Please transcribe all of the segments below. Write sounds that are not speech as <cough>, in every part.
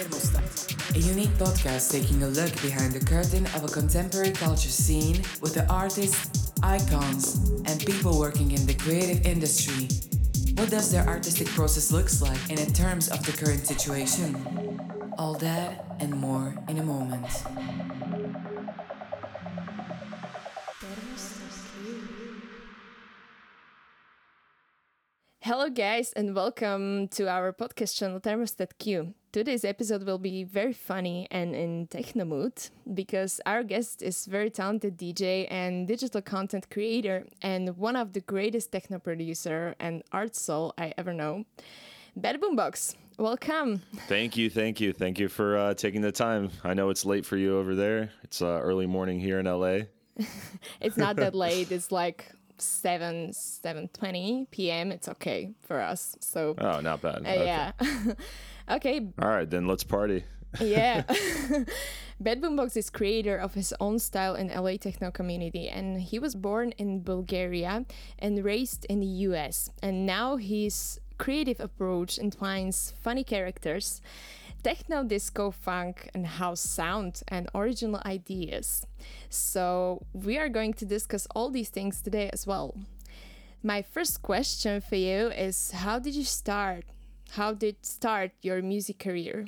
A unique podcast taking a look behind the curtain of a contemporary culture scene with the artists, icons, and people working in the creative industry. What does their artistic process looks like in terms of the current situation? All that and more in a moment. Hello, guys, and welcome to our podcast channel Thermostat Q. Today's episode will be very funny and in techno mood because our guest is very talented DJ and digital content creator and one of the greatest techno producer and art soul I ever know. Bad Boombox, welcome. Thank you, thank you, thank you for uh, taking the time. I know it's late for you over there. It's uh, early morning here in LA. <laughs> it's not that late. It's like 7 7:20 p.m. It's okay for us. So Oh, not bad. uh, yeah. <laughs> okay, All right, then let's party. yeah. <laughs> <laughs> Bad Boombox is creator of his own style in LA techno community and he was born in Bulgaria and raised in the US and now his creative approach entwines funny characters, techno disco funk and house sound and original ideas. So we are going to discuss all these things today as well. My first question for you is how did you start? How did start your music career?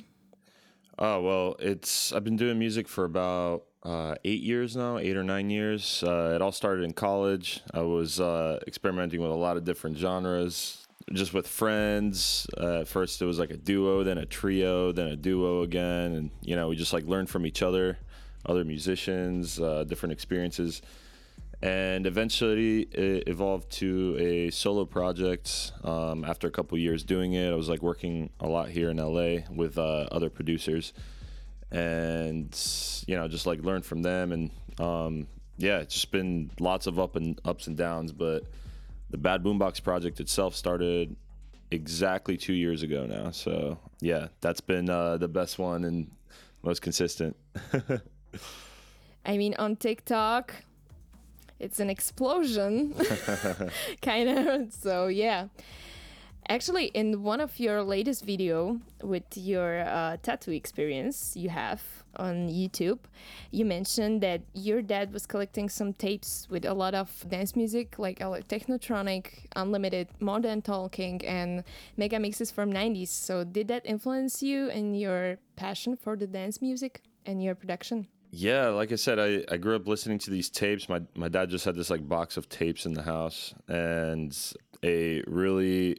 Oh well, it's I've been doing music for about uh, eight years now, eight or nine years. Uh, it all started in college. I was uh, experimenting with a lot of different genres, just with friends. Uh, at first, it was like a duo, then a trio, then a duo again, and you know we just like learned from each other, other musicians, uh, different experiences. and eventually it evolved to a solo project um, after a couple years doing it i was like working a lot here in la with uh, other producers and you know just like learn from them and um, yeah it's just been lots of up and ups and downs but the bad boombox project itself started exactly two years ago now. So yeah that's been uh, the best one and most consistent. <laughs> I mean, on TikTok, it's an explosion, <laughs> <laughs> kind of. So yeah, actually, in one of your latest video with your uh, tattoo experience you have on YouTube, you mentioned that your dad was collecting some tapes with a lot of dance music, like Technotronic, Unlimited, Modern Talking, and mega mixes from 90s. So did that influence you in your passion for the dance music and your production? Yeah, like I said, I, I grew up listening to these tapes. My my dad just had this like box of tapes in the house and a really,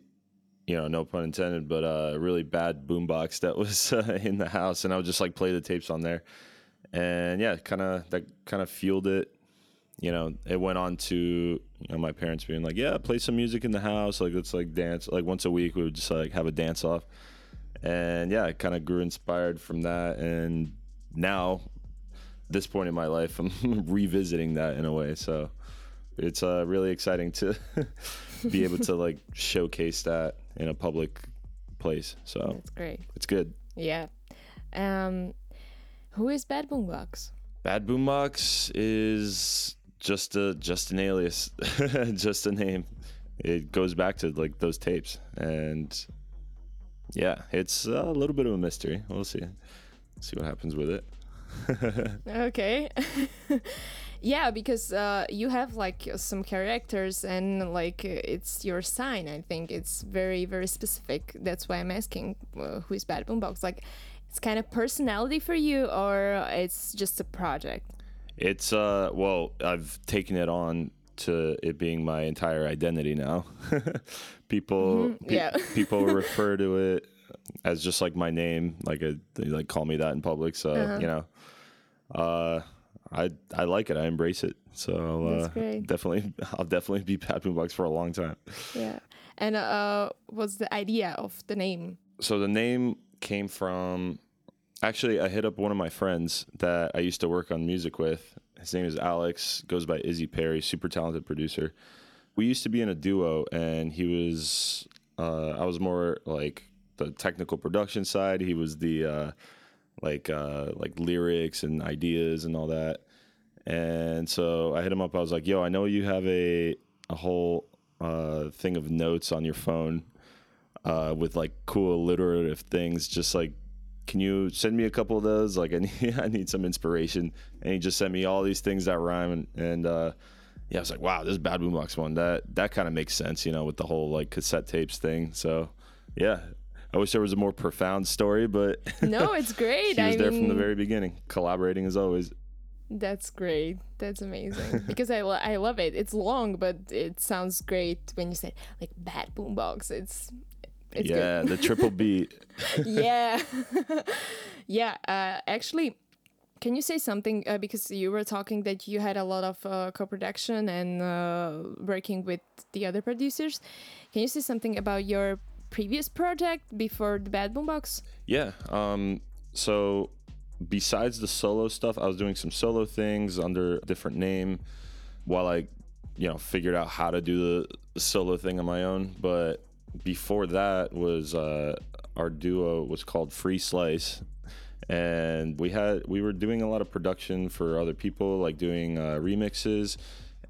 you know, no pun intended, but a really bad boombox that <laughs> was uh, in the house, and I would just like play the tapes on there, and yeah, kind of that kind of fueled it. You know, it went on to you know my parents being like, yeah, play some music in the house, like let's like dance, like once a week we would just like have a dance off, and yeah, it kind of grew inspired from that, and now this point in my life, <laughs> I'm revisiting that in a way. So it's uh, really exciting to <laughs> be able to like showcase that in a public place. So That's great. it's good. Yeah. Um, who is Bad Boombox? Bad Boombox is just a just an alias, <laughs> just a name. It goes back to like those tapes, and yeah, it's a little bit of a mystery. We'll see, see what happens with it. <laughs> Okay. <laughs> yeah, because uh, you have like some characters and like it's your sign. I think it's very very specific. That's why I'm asking uh, who is Bad Boombox. Like, it's kind of personality for you, or it's just a project. It's uh well, I've taken it on to it being my entire identity now. <laughs> people pe- yeah. <laughs> people refer to it as just like my name, like a, they like call me that in public, so, you know. Uh I I like it. I embrace it. So uh, definitely <laughs> I'll definitely be Bad Boombox for a long time. Yeah. And uh, what's the idea of the name? so the name came from actually I hit up one of my friends that I used to work on music with. His name is Alex, goes by Izzy Perry, super talented producer. We used to be in a duo and he was uh, I was more like the technical production side. He was the uh, like uh, like lyrics and ideas and all that. And so I hit him up. I was like, "Yo, I know you have a a whole uh, thing of notes on your phone uh, with like cool alliterative things, just like can you send me a couple of those? Like I <laughs> need, I need some inspiration. And he just sent me all these things that rhyme and, and uh, yeah, I was like, wow, this bad boombox one that that kind of makes sense, you know, with the whole like cassette tapes thing. So yeah, I wish there was a more profound story, but <laughs> no, it's great. he was I there mean, from the very beginning, collaborating as always. That's great. That's amazing. <laughs> because I, lo- I love it. It's long, but it sounds great when you say like bad boombox. It's it's yeah, the triple <laughs> beat. yeah. <laughs> yeah. Uh, actually, can you say something? Uh, because you were talking that you had a lot of uh, co-production and uh, working with the other producers. Can you say something about your previous project before the Bad Boombox? Yeah. Um, so besides the solo stuff, I was doing some solo things under a different name while I, you know, figured out how to do the solo thing on my own. But before that was uh, our duo was called Free Slice. And we had we were doing a lot of production for other people, like doing uh, remixes,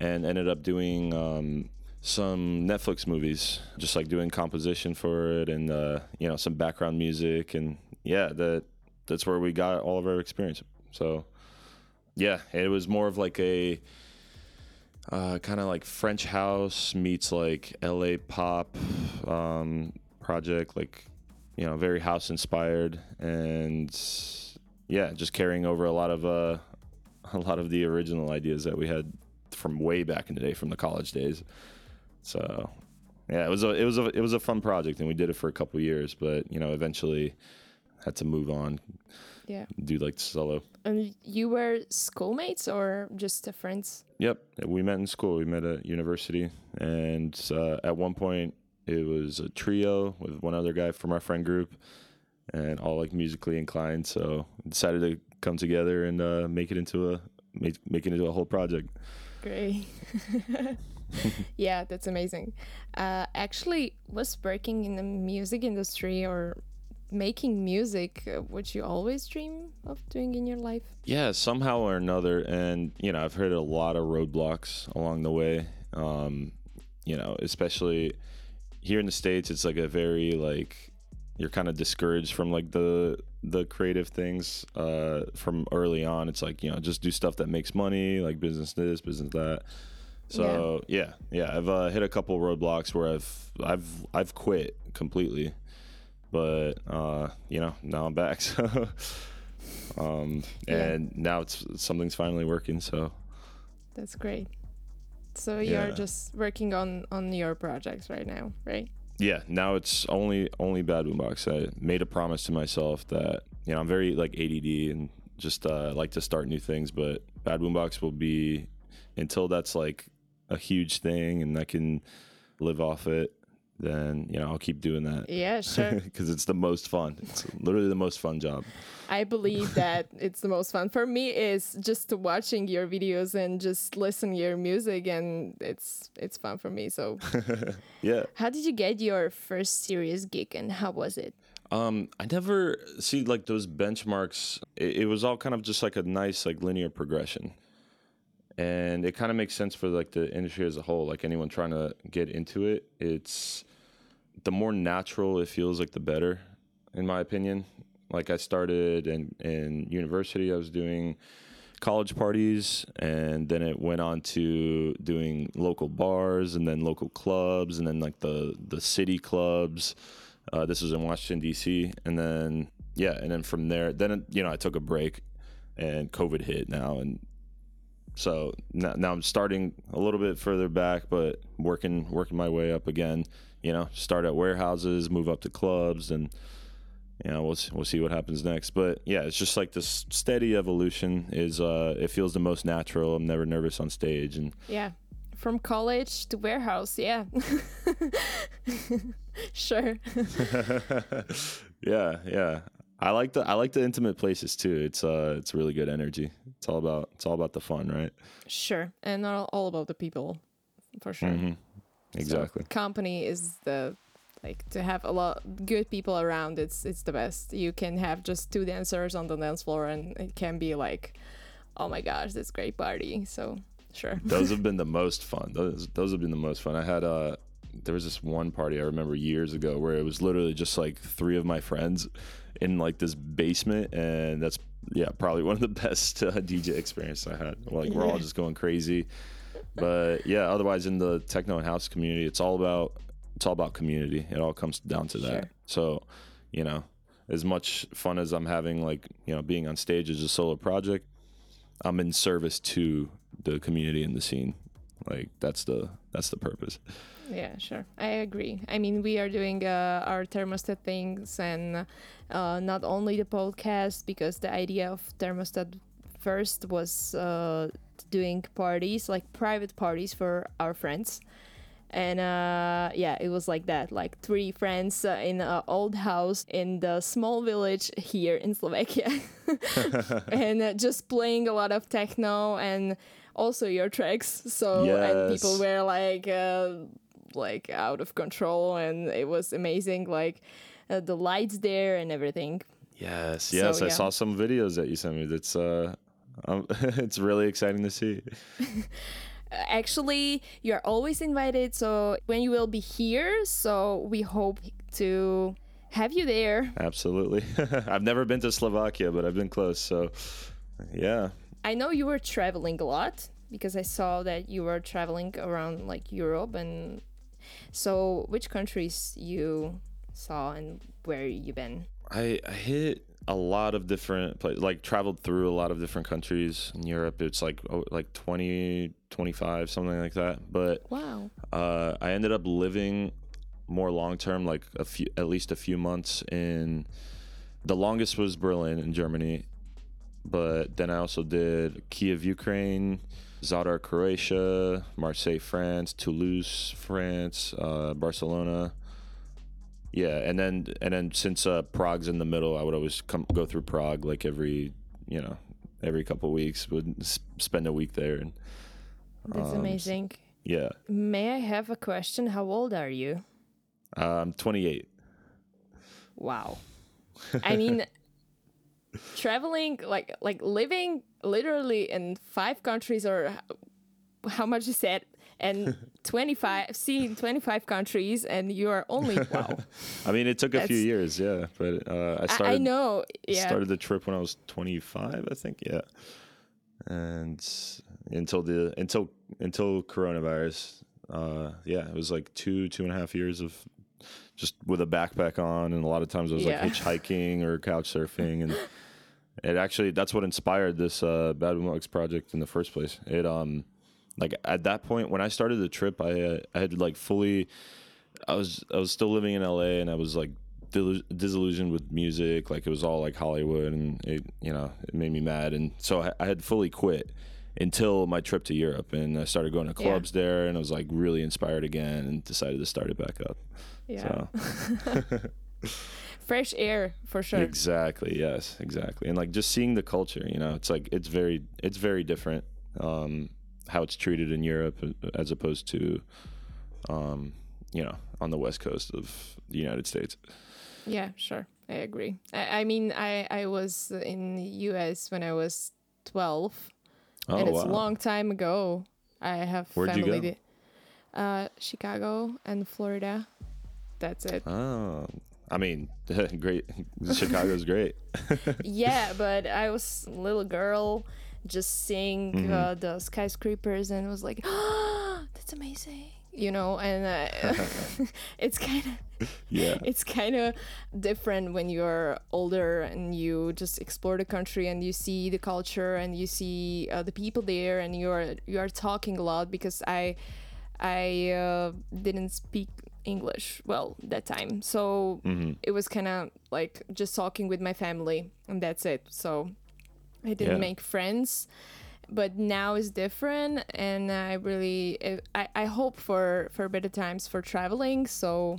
and ended up doing um, some Netflix movies, just like doing composition for it, and uh, you know some background music, and yeah, that that's where we got all of our experience. So yeah, it was more of like a uh, kind of like French house meets like LA pop um, project, like you know, very house inspired, and yeah, just carrying over a lot of uh, <laughs> a lot of the original ideas that we had from way back in the day, from the college days. So yeah, it was a it was a it was a fun project, and we did it for a couple years, but you know, eventually had to move on, Yeah. do like solo. And you were schoolmates or just friends? Yep, we met in school. We met at university, and uh, at one point it was a trio with one other guy from our friend group, and all like musically inclined. So decided to come together and uh, make it into a make make it into a whole project. Great. <laughs> yeah, that's amazing. Uh, actually, was working in the music industry or making music uh, what you always dream of doing in your life? Yeah, somehow or another, and you know, I've heard a lot of roadblocks along the way. Um, you know, especially here in the states, it's like a very like you're kind of discouraged from like the the creative things uh, from early on. It's like you know, just do stuff that makes money, like business this, business that. So yeah, yeah, I've uh, hit a couple roadblocks where I've I've I've quit completely, but uh, you know now I'm back. <laughs> So um, Yeah. and now it's something's finally working. So That's great. So you're Yeah. just working on on your projects right now, right? yeah, now it's only only Bad Boombox. I made a promise to myself that you know I'm very like ADD and just uh, like to start new things, but Bad Boombox will be until that's like a huge thing and I can live off it. Then you know I'll keep doing that Yeah, sure. <laughs> because it's the most fun. It's literally the most fun job. I believe that <laughs> it's the most fun for me is just watching your videos and just listen your music and it's it's fun for me. So <laughs> Yeah. how did you get your first serious gig and how was it? Um, I never see like those benchmarks. It, it was all kind of just like a nice like linear progression, and it kind of makes sense for like the industry as a whole. Like anyone trying to get into it, it's the more natural it feels like the better, in my opinion. Like I started in in university, I was doing college parties and then it went on to doing local bars and then local clubs and then like the the city clubs uh, this was in washington d.c and then yeah and then from there then you know i took a break and covid hit now and so now, now i'm starting a little bit further back but working working my way up again you know start at warehouses move up to clubs and you know, we'll we'll see what happens next. But yeah, it's just like this steady evolution. Is uh, it feels the most natural. I'm never nervous on stage, and Yeah. From college to warehouse, yeah. <laughs> sure. <laughs> yeah, yeah. I like the I like the intimate places too. It's uh, it's really good energy. It's all about it's all about the fun, right? Sure. And all, all about the people for sure. hmm So Exactly. company is the like to have a lot good people around it's it's the best. You can have just two dancers on the dance floor and it can be like oh my gosh, this great party. So sure. those have <laughs> been the most fun. Those those have been the most fun. I had uh there was this one party I remember years ago where it was literally just like three of my friends in like this basement, and that's yeah probably one of the <laughs> best uh, DJ experience I had. Like we're all just going crazy, but yeah. Otherwise, in the techno and house community, it's all about it's all about community. It all comes down to that. Sure. So, you know, as much fun as I'm having, like you know, being on stage as a solo project, I'm in service to the community and the scene. Like that's the that's the purpose. Yeah, sure. I agree. I mean, we are doing uh, our thermostat things and uh, not only the podcast, because the idea of thermostat first was uh, doing parties, like private parties for our friends. And uh, yeah, it was like that, like three friends uh, in an old house in the small village here in Slovakia, <laughs> <laughs> and uh, just playing a lot of techno and also your tracks. So and people were like uh, like out of control, and it was amazing. Like uh, the lights there and everything. Yes, yes, I yeah. saw some videos that you sent me. That's uh, um, <laughs> it's really exciting to see. <laughs> Actually, you are always invited. So when you will be here, so we hope to have you there. Absolutely. <laughs> I've never been to Slovakia, but I've been close. So, yeah. I know you were traveling a lot because I saw that you were traveling around like Europe and so which countries you saw and where you been? I, I hit a lot of different places, like traveled through a lot of different countries in Europe. It's like oh, like 20, 25, something like that. But Wow. uh, I ended up living more long term, like a few, at least a few months in. The longest was Berlin in Germany, but then I also did Kiev, Ukraine, Zadar, Croatia, Marseille, France, Toulouse, France, uh, Barcelona. Yeah, and then and then since uh, Prague's in the middle, I would always come go through Prague like every you know every couple weeks. Would spend a week there and That's Um, amazing. yeah. May I have a question? How old are you? I'm 28. Wow. <laughs> I mean traveling like like living literally in five countries or how much you said and <laughs> 25 seeing 25 countries and you are only <laughs> wow. I mean, it took a few years, yeah, but uh, I I, started I know yeah. started the trip when I was 25, I think, yeah, and until the until until coronavirus, uh, yeah, it was like two two and a half years of just with a backpack on, and a lot of times I was Yeah. like hitchhiking or couch surfing, and <laughs> it actually that's what inspired this uh, Bad Mugs project in the first place. It um like at that point when I started the trip, I uh, I had like fully I was I was still living in LA and I was like disillusioned with music like it was all like Hollywood and it you know it made me mad and so I, I had fully quit until my trip to Europe and I started going to Yeah. clubs there and I was like really inspired again and decided to start it back up. yeah So <laughs> <laughs> fresh air for sure exactly, yes, exactly. And like just seeing the culture, you know, it's like it's very it's very different um how it's treated in Europe as opposed to um you know on the west coast of the United States. yeah sure i agree i, I mean i i was in the us when i was 12 Oh and it's wow. a long time ago i have Where'd you family go? uh chicago and florida that's it Oh, I mean, <laughs> great. <laughs> Chicago's great. yeah, <laughs> but I was a little girl just seeing Mm-hmm. uh, the skyscrapers and was like, oh, <gasps> that's amazing. You know, and uh, it's kind of Yeah. it's kind of different when you're older and you just explore the country and you see the culture and you see uh, the people there and you're you are talking a lot because I I uh, didn't speak English well that time, so it was kind of like just talking with my family and that's it. So I didn't Yeah. make friends, but now is different, and I really I, I hope for for better times for traveling. So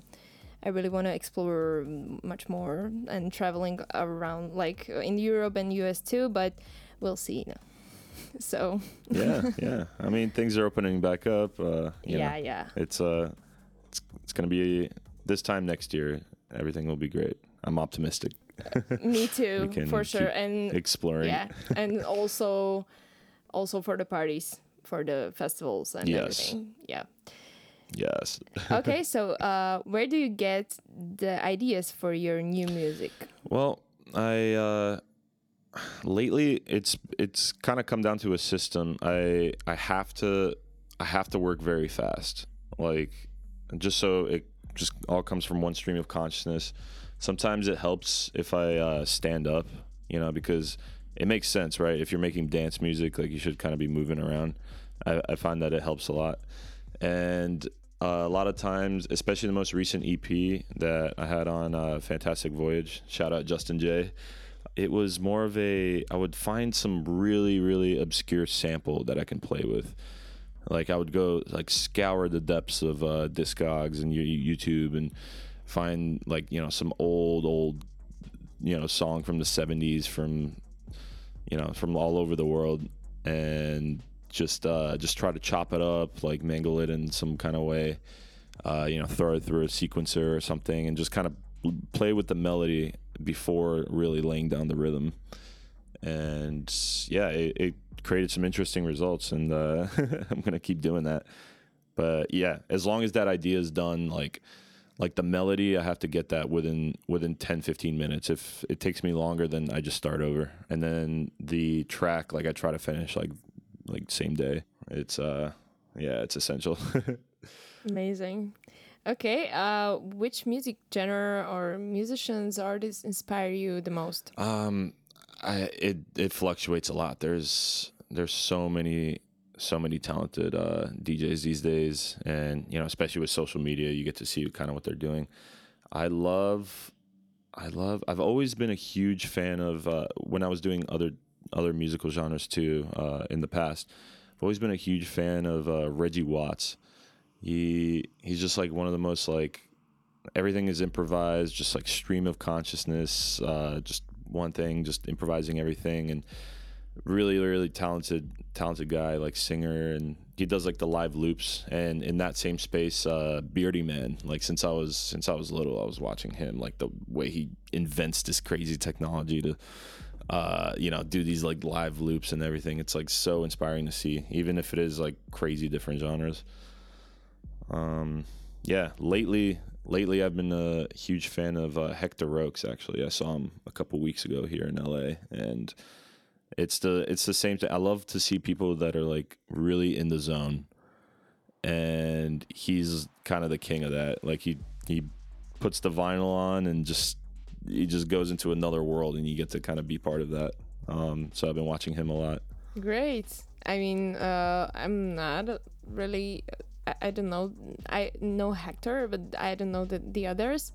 I really want to explore much more and traveling around like in Europe and US too, but we'll see. So yeah, yeah. I mean, things are opening back up. Uh, you yeah, know, yeah. it's uh, it's it's gonna be this time next year. Everything will be great. I'm optimistic. Me <laughs> too, for sure. And Exploring. yeah, and also also for the parties, for the festivals and Yes. everything. Yeah. Yes. <laughs> okay, so uh, where do you get the ideas for your new music? Well, I uh, lately it's it's kind of come down to a system. I I have to I have to work very fast, like just so it just all comes from one stream of consciousness. Sometimes it helps if I uh, stand up, you know, because it makes sense, right? If you're making dance music, like you should kind of be moving around. I, I find that it helps a lot, and uh, a lot of times, especially the most recent EP that I had on uh, Fantastic Voyage, shout out Justin Jay. It was more of a, I would find some really, really obscure sample that I can play with. Like I would go like scour the depths of uh, Discogs and YouTube and find like you know some old, old, you know song from the '70s from, you know from all over the world and just uh, just try to chop it up, like mangle it in some kind of way, uh, you know, throw it through a sequencer or something, and just kind of play with the melody before really laying down the rhythm. And yeah, it, it created some interesting results, and uh, <laughs> I'm gonna keep doing that. But yeah, as long as that idea is done, like like the melody i have to get that within within 10 15 minutes if it takes me longer then i just start over and then the track like i try to finish like like same day. It's uh yeah, it's essential. <laughs> Amazing. Okay, uh which music genre or musicians artists inspire you the most? Um I it it fluctuates a lot. There's there's so many so many talented uh, DJs these days, and you know, especially with social media, you get to see kind of what they're doing. I love, I love. I've always been a huge fan of uh, when I was doing other other musical genres too uh, in the past. I've always been a huge fan of uh, Reggie Watts. He he's just like one of the most like everything is improvised, just like stream of consciousness, uh, just one thing, just improvising everything, and really really talented talented guy, like singer, and he does like the live loops. And in that same space, uh, Beardyman, like since I was since I was little, I was watching him, like the way he invents this crazy technology to uh, you know, do these like live loops and everything. It's like so inspiring to see, even if it is like crazy different genres. Um, yeah, lately, lately I've been a huge fan of uh, Hector Oaks. Actually, I saw him a couple weeks ago here in LA, and it's the it's the same thing. I love to see people that are like really in the zone, and he's kind of the king of that. Like he he puts the vinyl on and just he just goes into another world and you get to kind of be part of that. Um, so I've been watching him a lot. Great. I mean, uh, I'm not really. I, I, don't know. I know Hector, but I don't know the the others.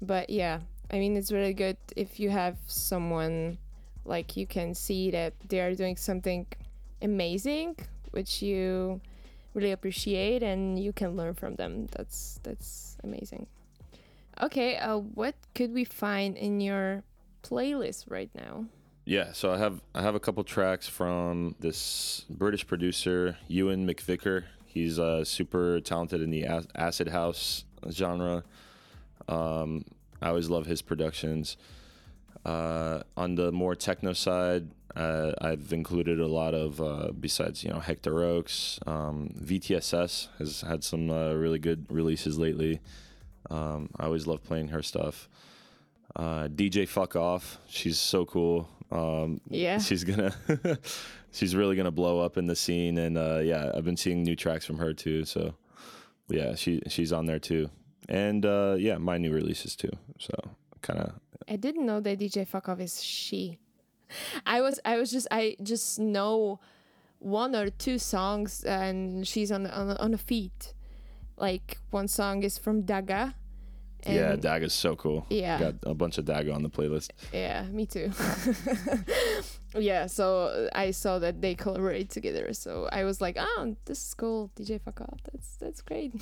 But yeah, I mean, it's really good if you have someone like you can see that they are doing something amazing, which you really appreciate, and you can learn from them. That's that's amazing. Okay, uh, what could we find in your playlist right now? Yeah, so I have I have a couple tracks from this British producer Ewan McVicar. He's uh, super talented in the acid house genre. Um, I always love his productions. Uh, on the more techno side, uh, I've included a lot of uh, besides you know Hector Oaks, um, VTSS has had some uh, really good releases lately. Um, I always love playing her stuff. Uh, DJ Fuck Off, she's so cool. Um, yeah, <laughs> she's gonna, <laughs> she's really gonna blow up in the scene, and uh, yeah, I've been seeing new tracks from her too. So yeah, she she's on there too, and uh, yeah, my new releases too. So kind of. I didn't know that DJ Fuck Off is she. I was I was just I just know one or two songs, and she's on on on a feet like one song is from Daga. yeah, Daga's so cool. Yeah. Got a bunch of Daga on the playlist. Yeah, me too. <laughs> yeah, so I saw that they collaborate together. So I was like, oh, this is cool. DJ fuck off. That's that's great.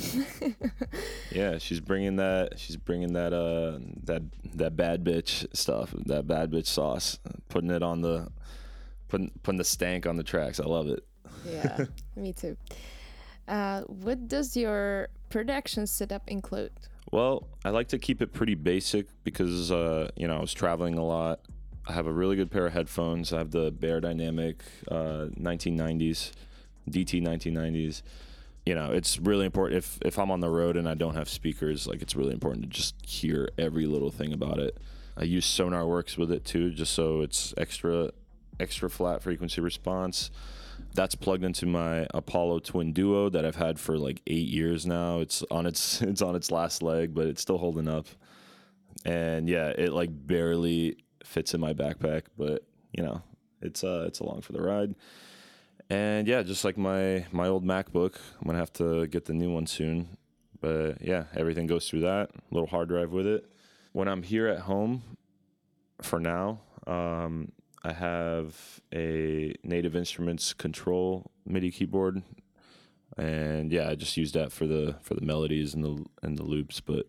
<laughs> yeah, she's bringing that. She's bringing that. Uh, that that bad bitch stuff. That bad bitch sauce. Putting it on the, putting putting the stank on the tracks. I love it. yeah, <laughs> me too. Uh, what does your production setup include? Well, I like to keep it pretty basic because uh, you know I was traveling a lot. I have a really good pair of headphones. I have the Beyerdynamic uh, 1990s, DT 1990s. you know, it's really important if if I'm on the road and I don't have speakers, like it's really important to just hear every little thing about it. I use SonarWorks with it too, just so it's extra extra flat frequency response. That's plugged into my Apollo Twin Duo that I've had for like eight years now. It's on its <laughs> it's on its last leg, but it's still holding up. And yeah, it like barely fits in my backpack, but you know, it's uh it's along for the ride. And yeah, just like my my old MacBook, I'm gonna have to get the new one soon. But yeah, everything goes through that little hard drive with it. When I'm here at home, for now, um, I have a Native Instruments Control MIDI keyboard, and yeah, I just use that for the for the melodies and the and the loops. But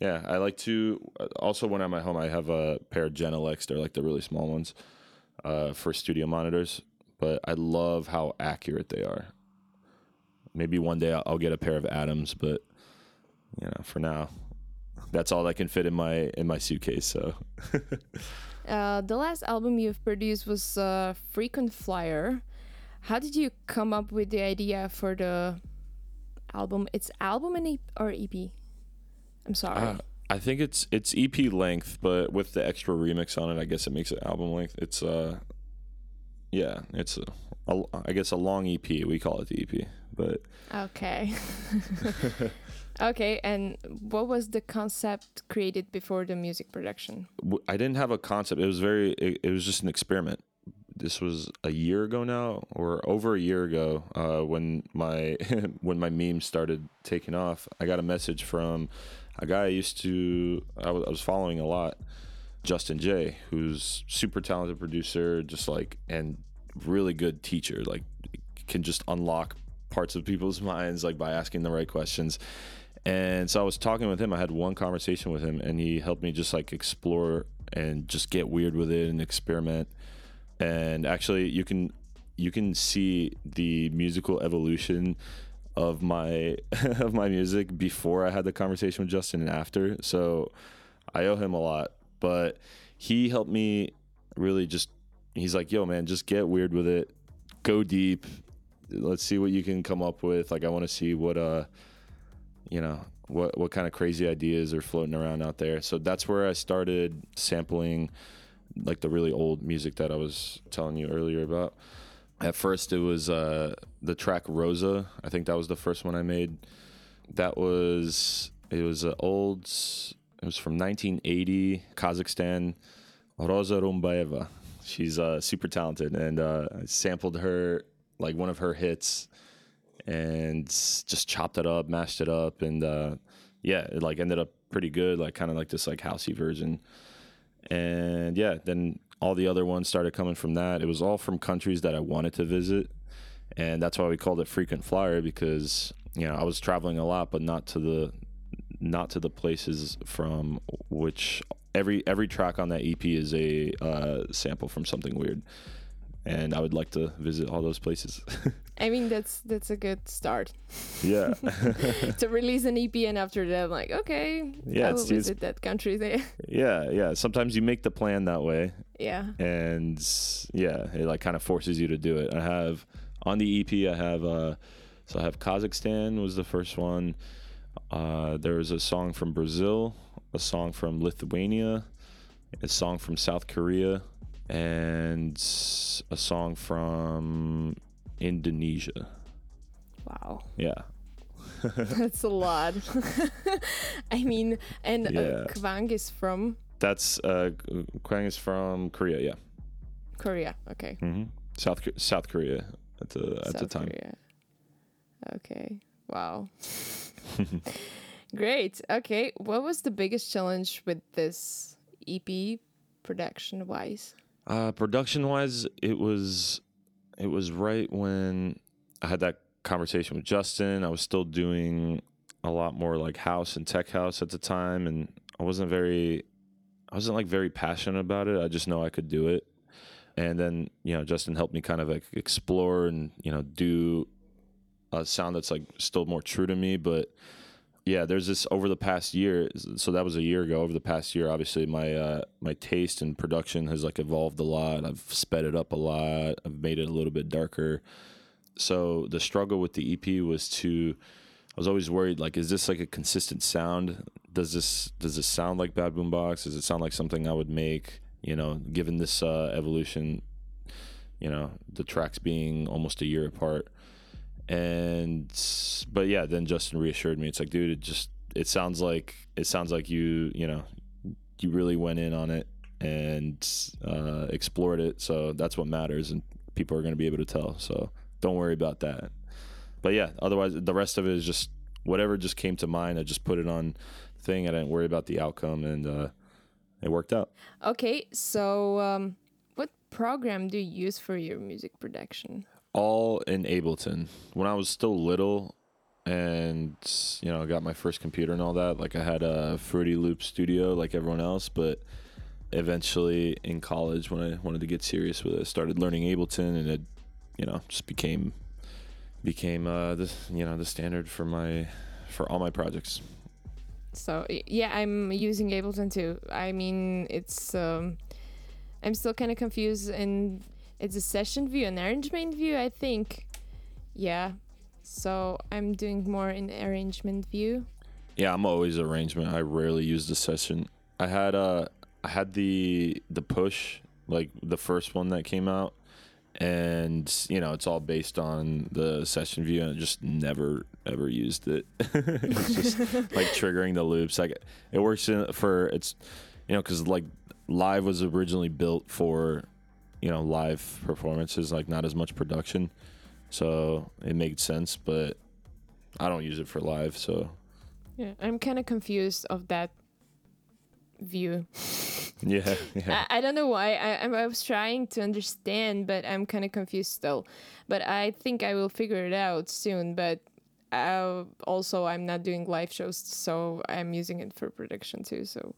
yeah, I like to also when I'm at home, I have a pair of Genelecs. They're like the really small ones uh, for studio monitors but I love how accurate they are. Maybe one day I'll, get a pair of Adams, but you know, for now, that's all that can fit in my in my suitcase. So. <laughs> uh, the last album you've produced was uh, Frequent Flyer. How did you come up with the idea for the album? It's album and EP or EP? I'm sorry. Uh, I think it's it's EP length, but with the extra remix on it, I guess it makes it album length. It's uh yeah, it's a, a, I guess a long EP. We call it the EP, but okay. <laughs> <laughs> okay, and what was the concept created before the music production? I didn't have a concept. It was very. It, it was just an experiment. This was a year ago now, or over a year ago, uh, when my <laughs> when my meme started taking off. I got a message from a guy I used to I was, following a lot Justin Jay, who's super talented producer, just like and really good teacher, like can just unlock parts of people's <laughs> minds like by asking the right questions. And so I was talking with him. I had one conversation with him, and he helped me just like explore and just get weird with it and experiment. And actually, you can you can see the musical evolution of my <laughs> of my music before I had the conversation with Justin and after. So I owe him a lot but he helped me really just he's like yo man just get weird with it. Go deep. Let's see what you can come up with. Like i want to see what uh you know what what kind of crazy ideas are floating around out there. So that's where i started sampling like the really old music that i was telling you earlier about. At first it was uh the track rosa i think that was the first one i made that was it was an old it was from 1980, Kazakhstan, Rosa Rymbaeva. She's uh, super talented, and uh, I sampled her like one of her hits, and just chopped it up, mashed it up, and uh, yeah, it like ended up pretty good, like kind of like this like housey version. And yeah, then all the other ones started coming from that. It was all from countries that I wanted to visit, and that's why we called it frequent flyer because you know I was traveling a lot, but not to the not to the places from which every every track on that EP is a uh, sample from something weird, and I would like to visit all those places. <laughs> I mean, that's that's a good start. Yeah. <laughs> to release an EP and after that, I'm like, okay, yeah, I will visit that country there. <laughs> Yeah, yeah. Sometimes you make the plan that way. Yeah. And yeah, it like kind of forces you to do it. I have on the EP, I have uh, so I have Kazakhstan was the first one. Uh, there was a song from Brazil, a song from Lithuania, a song from South Korea, and a song from Indonesia. Wow. Yeah. <laughs> That's a lot. <laughs> I mean, and uh, yeah. uh, Kwang is from. That's uh, Kwang is from Korea. Yeah. Korea. Okay. Mm-hmm. South South Korea at the at South the time. Korea. Okay. Wow. Great. Okay. What was the biggest challenge with this EP production wise? Uh, production wise, it was it was right when I had that conversation with Justin. I was still doing a lot more like house and tech house at the time, and I wasn't very, I wasn't like very passionate about it. I just know I could do it. And then you know, Justin helped me kind of like explore and you know do a sound that's like still more true to me, but yeah, there's this over the past year. So that was a year ago. Over the past year, obviously my uh, my taste in production has like evolved a lot. I've sped it up a lot. I've made it a little bit darker, so the struggle with the EP was to I was always worried like is this like a consistent sound? Does this does this sound like Bad Boombox? Does it sound like something I would make? You know, given this uh, evolution, you know, the tracks being almost a year apart. And but yeah, then Justin reassured me. It's like, dude, it just it sounds like it sounds like you, you know, you really went in on it and uh, explored it. So that's what matters, and people are going to be able to tell. So don't worry about that. But yeah, otherwise the rest of it is just whatever just came to mind. I just put it on thing. I didn't worry about the outcome, and uh, it worked out. Okay, so um, what program do you use for your music production? All in Ableton. When I was still little, and you know, got my first computer and all that. Like I had a Fruity Loop Studio, like everyone else, but eventually in college, when I wanted to get serious with it, I started learning Ableton, and it, you know, just became became uh, the you know the standard for my for all my projects. So yeah, I'm using Ableton too. I mean, it's um, I'm still kind of confused, and it's a session view, an arrangement view, I think. Yeah, so I'm doing more in arrangement view. Yeah, I'm always arrangement. I rarely use the session. I had uh I had the the push like the first one that came out and you know it's all based on the session view and I just never ever used it <laughs> it's just like triggering the loops like it works in for it's you know because like live was originally built for you know live performances like not as much production so it made sense but i don't use it for live so yeah i'm kind of confused of that view <laughs> yeah, yeah. I, I don't know why. I, I was trying to understand, but I'm kind of confused still. But I think I will figure it out soon. But uh, also, I'm not doing live shows, so I'm using it for production too. So,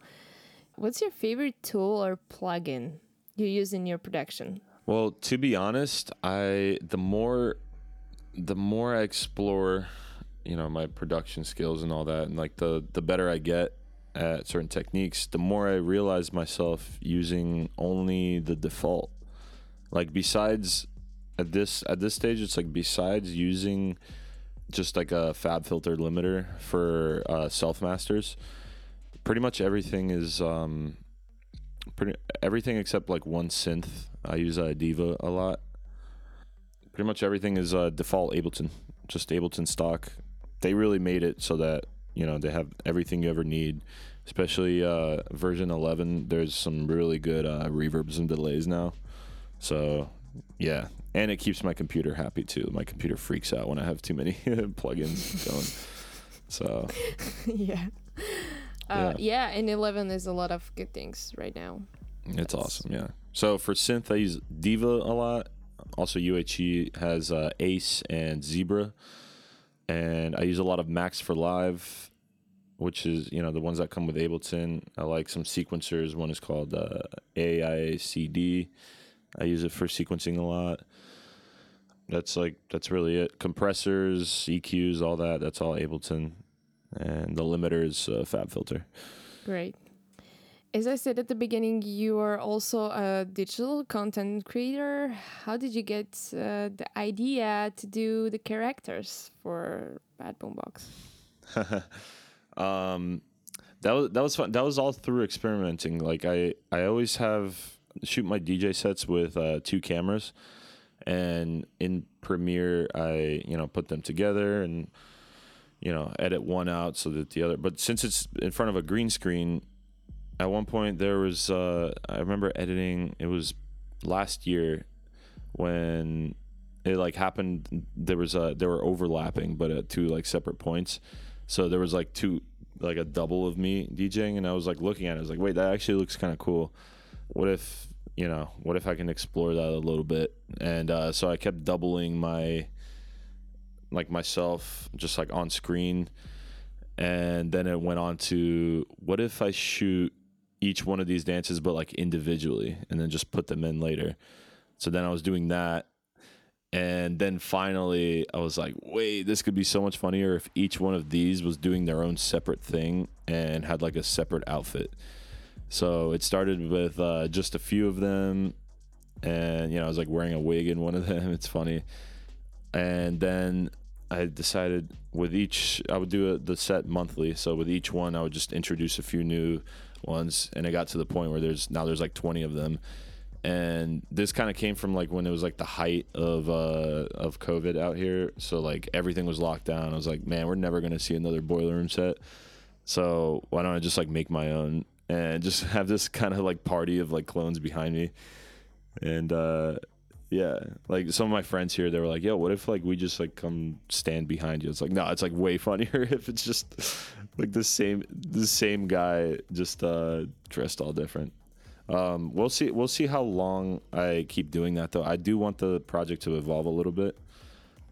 what's your favorite tool or plugin you use in your production? Well, to be honest, I the more the more I explore, you know, my production skills and all that, and like the the better I get, at certain techniques, the more I realize myself using only the default. Like besides at this at this stage, it's like besides using just like a fab filter limiter for uh, self masters, pretty much everything is um, pretty everything except like one synth. I use uh, Diva a lot. Pretty much everything is uh, default Ableton, just Ableton stock. They really made it so that you know they have everything you ever need especially uh, version 11 there's some really good uh, reverbs and delays now so yeah and it keeps my computer happy too my computer freaks out when i have too many <laughs> plugins going so <laughs> yeah. Uh, yeah yeah in 11 there's a lot of good things right now it's That's... awesome yeah so for synth i use diva a lot also u-he has uh, ace and zebra and I use a lot of Max for Live, which is you know the ones that come with Ableton. I like some sequencers. One is called uh, AICD. I use it for sequencing a lot. That's like that's really it. Compressors, EQs, all that. That's all Ableton, and the limiter is uh, FabFilter. Great. As I said at the beginning, you are also a digital content creator. How did you get uh, the idea to do the characters for Bad Boombox? <laughs> um, that was that was fun. That was all through experimenting. Like I, I always have shoot my DJ sets with uh, two cameras, and in Premiere, I you know put them together and you know edit one out so that the other. But since it's in front of a green screen, at one point there was uh, I remember editing. It was last year when it like happened. There was a they were overlapping, but at two like separate points. So there was like two like a double of me DJing, and I was like looking at it. I was like, wait, that actually looks kind of cool. What if you know? What if I can explore that a little bit? And uh, so I kept doubling my like myself just like on screen and then it went on to what if I shoot each one of these dances, but like individually, and then just put them in later. So then I was doing that. And then finally, I was like, wait, this could be so much funnier if each one of these was doing their own separate thing and had like a separate outfit. So it started with uh, just a few of them. And, you know, I was like wearing a wig in one of <laughs> them. It's funny. and then I decided with each I would do a, the set monthly. So with each one, I would just introduce a few new ones, and it got to the point where there's now there's like 20 of them. And this kind of came from like when it was like the height of uh of COVID out here. So like everything was locked down. I was like, man, we're never gonna see another boiler room set. So why don't I just like make my own and just <laughs> have this kind of like party of like clones behind me? And uh yeah, like some of my friends here, they were like, "Yo, what if like we just like come stand behind you?" It's like, no, it's like way <laughs> funnier if it's just like the same the same guy just uh dressed all different. Um, we'll see. We'll see how long I keep doing that, though. I do want the project to evolve a little bit.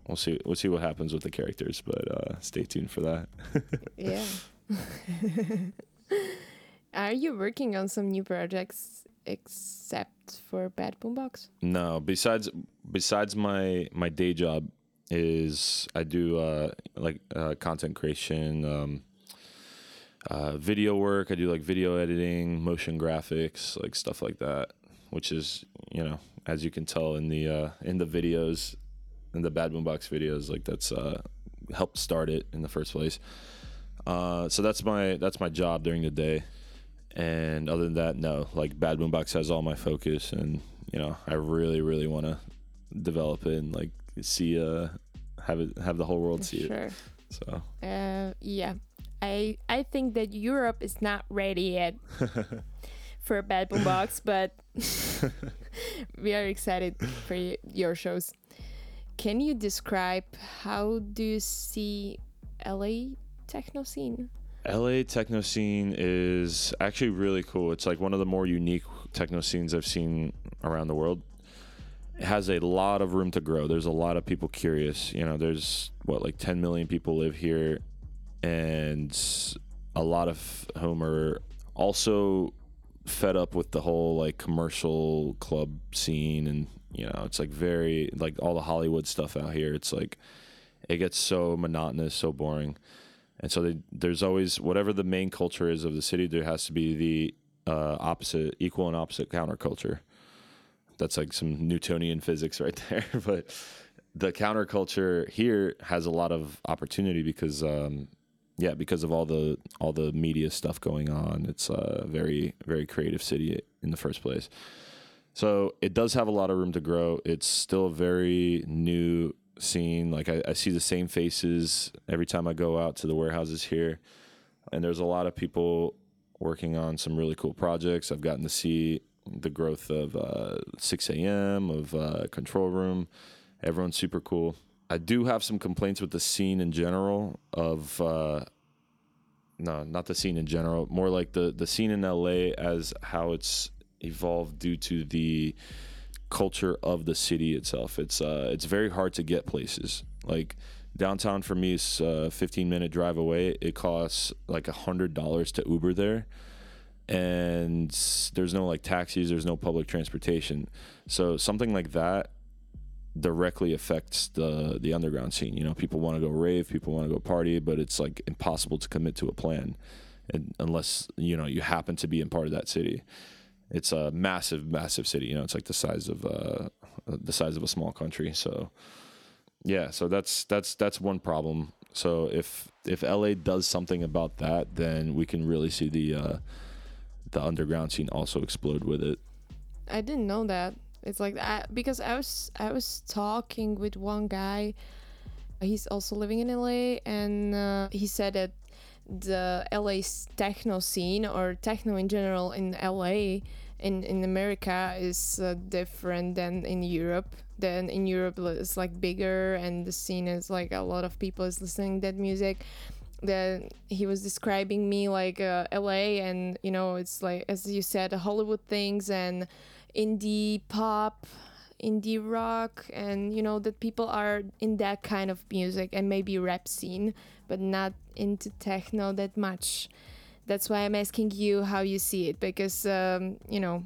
We'll see. We'll see what happens with the characters, but uh, stay tuned for that. <laughs> yeah. Are you working on some new projects except for Bad Boombox? No, besides besides my my day job is I do uh, like uh, content creation, um, uh, video work. I do like video editing, motion graphics, like stuff like that. Which is you know as you can tell in the uh, in the videos, in the Bad Boombox videos, like that's uh, helped start it in the first place. Uh, so that's my that's my job during the day. And other than that, no. Like Bad Boombox has all my focus, and you know, I really, really want to develop it and like see uh have it have the whole world see sure. it. So Uh, yeah. I I think that Europe is not ready yet <laughs> for Bad Boombox, but <laughs> we are excited for your shows. Can you describe how do you see LA techno scene? LA techno scene is actually really cool. It's like one of the more unique techno scenes I've seen around the world. It has a lot of room to grow. There's a lot of people curious. You know, there's what like 10 million people live here, and a lot of whom are also fed up with the whole like commercial club scene and you know it's like very like all the hollywood stuff out here it's like it gets so monotonous so boring and so they, there's always whatever the main culture is of the city there has to be the uh, opposite equal and opposite counterculture. That's like some newtonian physics right <laughs> there but the counterculture here has a lot of opportunity because um, yeah because of all the all the media stuff going on. It's a very very creative city in the first place. So it does have a lot of room to grow. It's still a very new scene. Like I, I see the same faces every time i go out to the warehouses here. And there's a lot of people working on some really cool projects. I've gotten to see the growth of uh, 6 a.m of uh, control room. Everyone's super cool. I do have some complaints with the scene in general of uh no, not the scene in general, more like the the scene in LA as how it's evolved due to the culture of the city itself. It's uh it's very hard to get places. Like downtown for me is a 15 minute drive away. It costs like a hundred dollars to Uber there, and there's no like taxis. There's no public transportation. So something like that directly affects the the underground scene. You know, people want to go rave, people want to go party, but it's like impossible to commit to a plan, and unless you know you happen to be in part of that city. It's a massive, massive city. You know, it's like the size of uh, the size of a small country. So, yeah, so that's that's that's one problem. So if if LA does something about that, then we can really see the uh, the underground scene also explode with it. I didn't know that. It's like I, because I was I was talking with one guy. He's also living in LA, and uh, he said that the LA's techno scene or techno in general in LA in in America is uh, different than in Europe. Then in Europe it's like bigger, and the scene is like a lot of people is listening that music. Then he was describing me like uh, LA, and you know it's like as you said, Hollywood things and indie pop indie rock and you know that people are in that kind of music and maybe rap scene but not into techno that much that's why i'm asking you how you see it because um, you know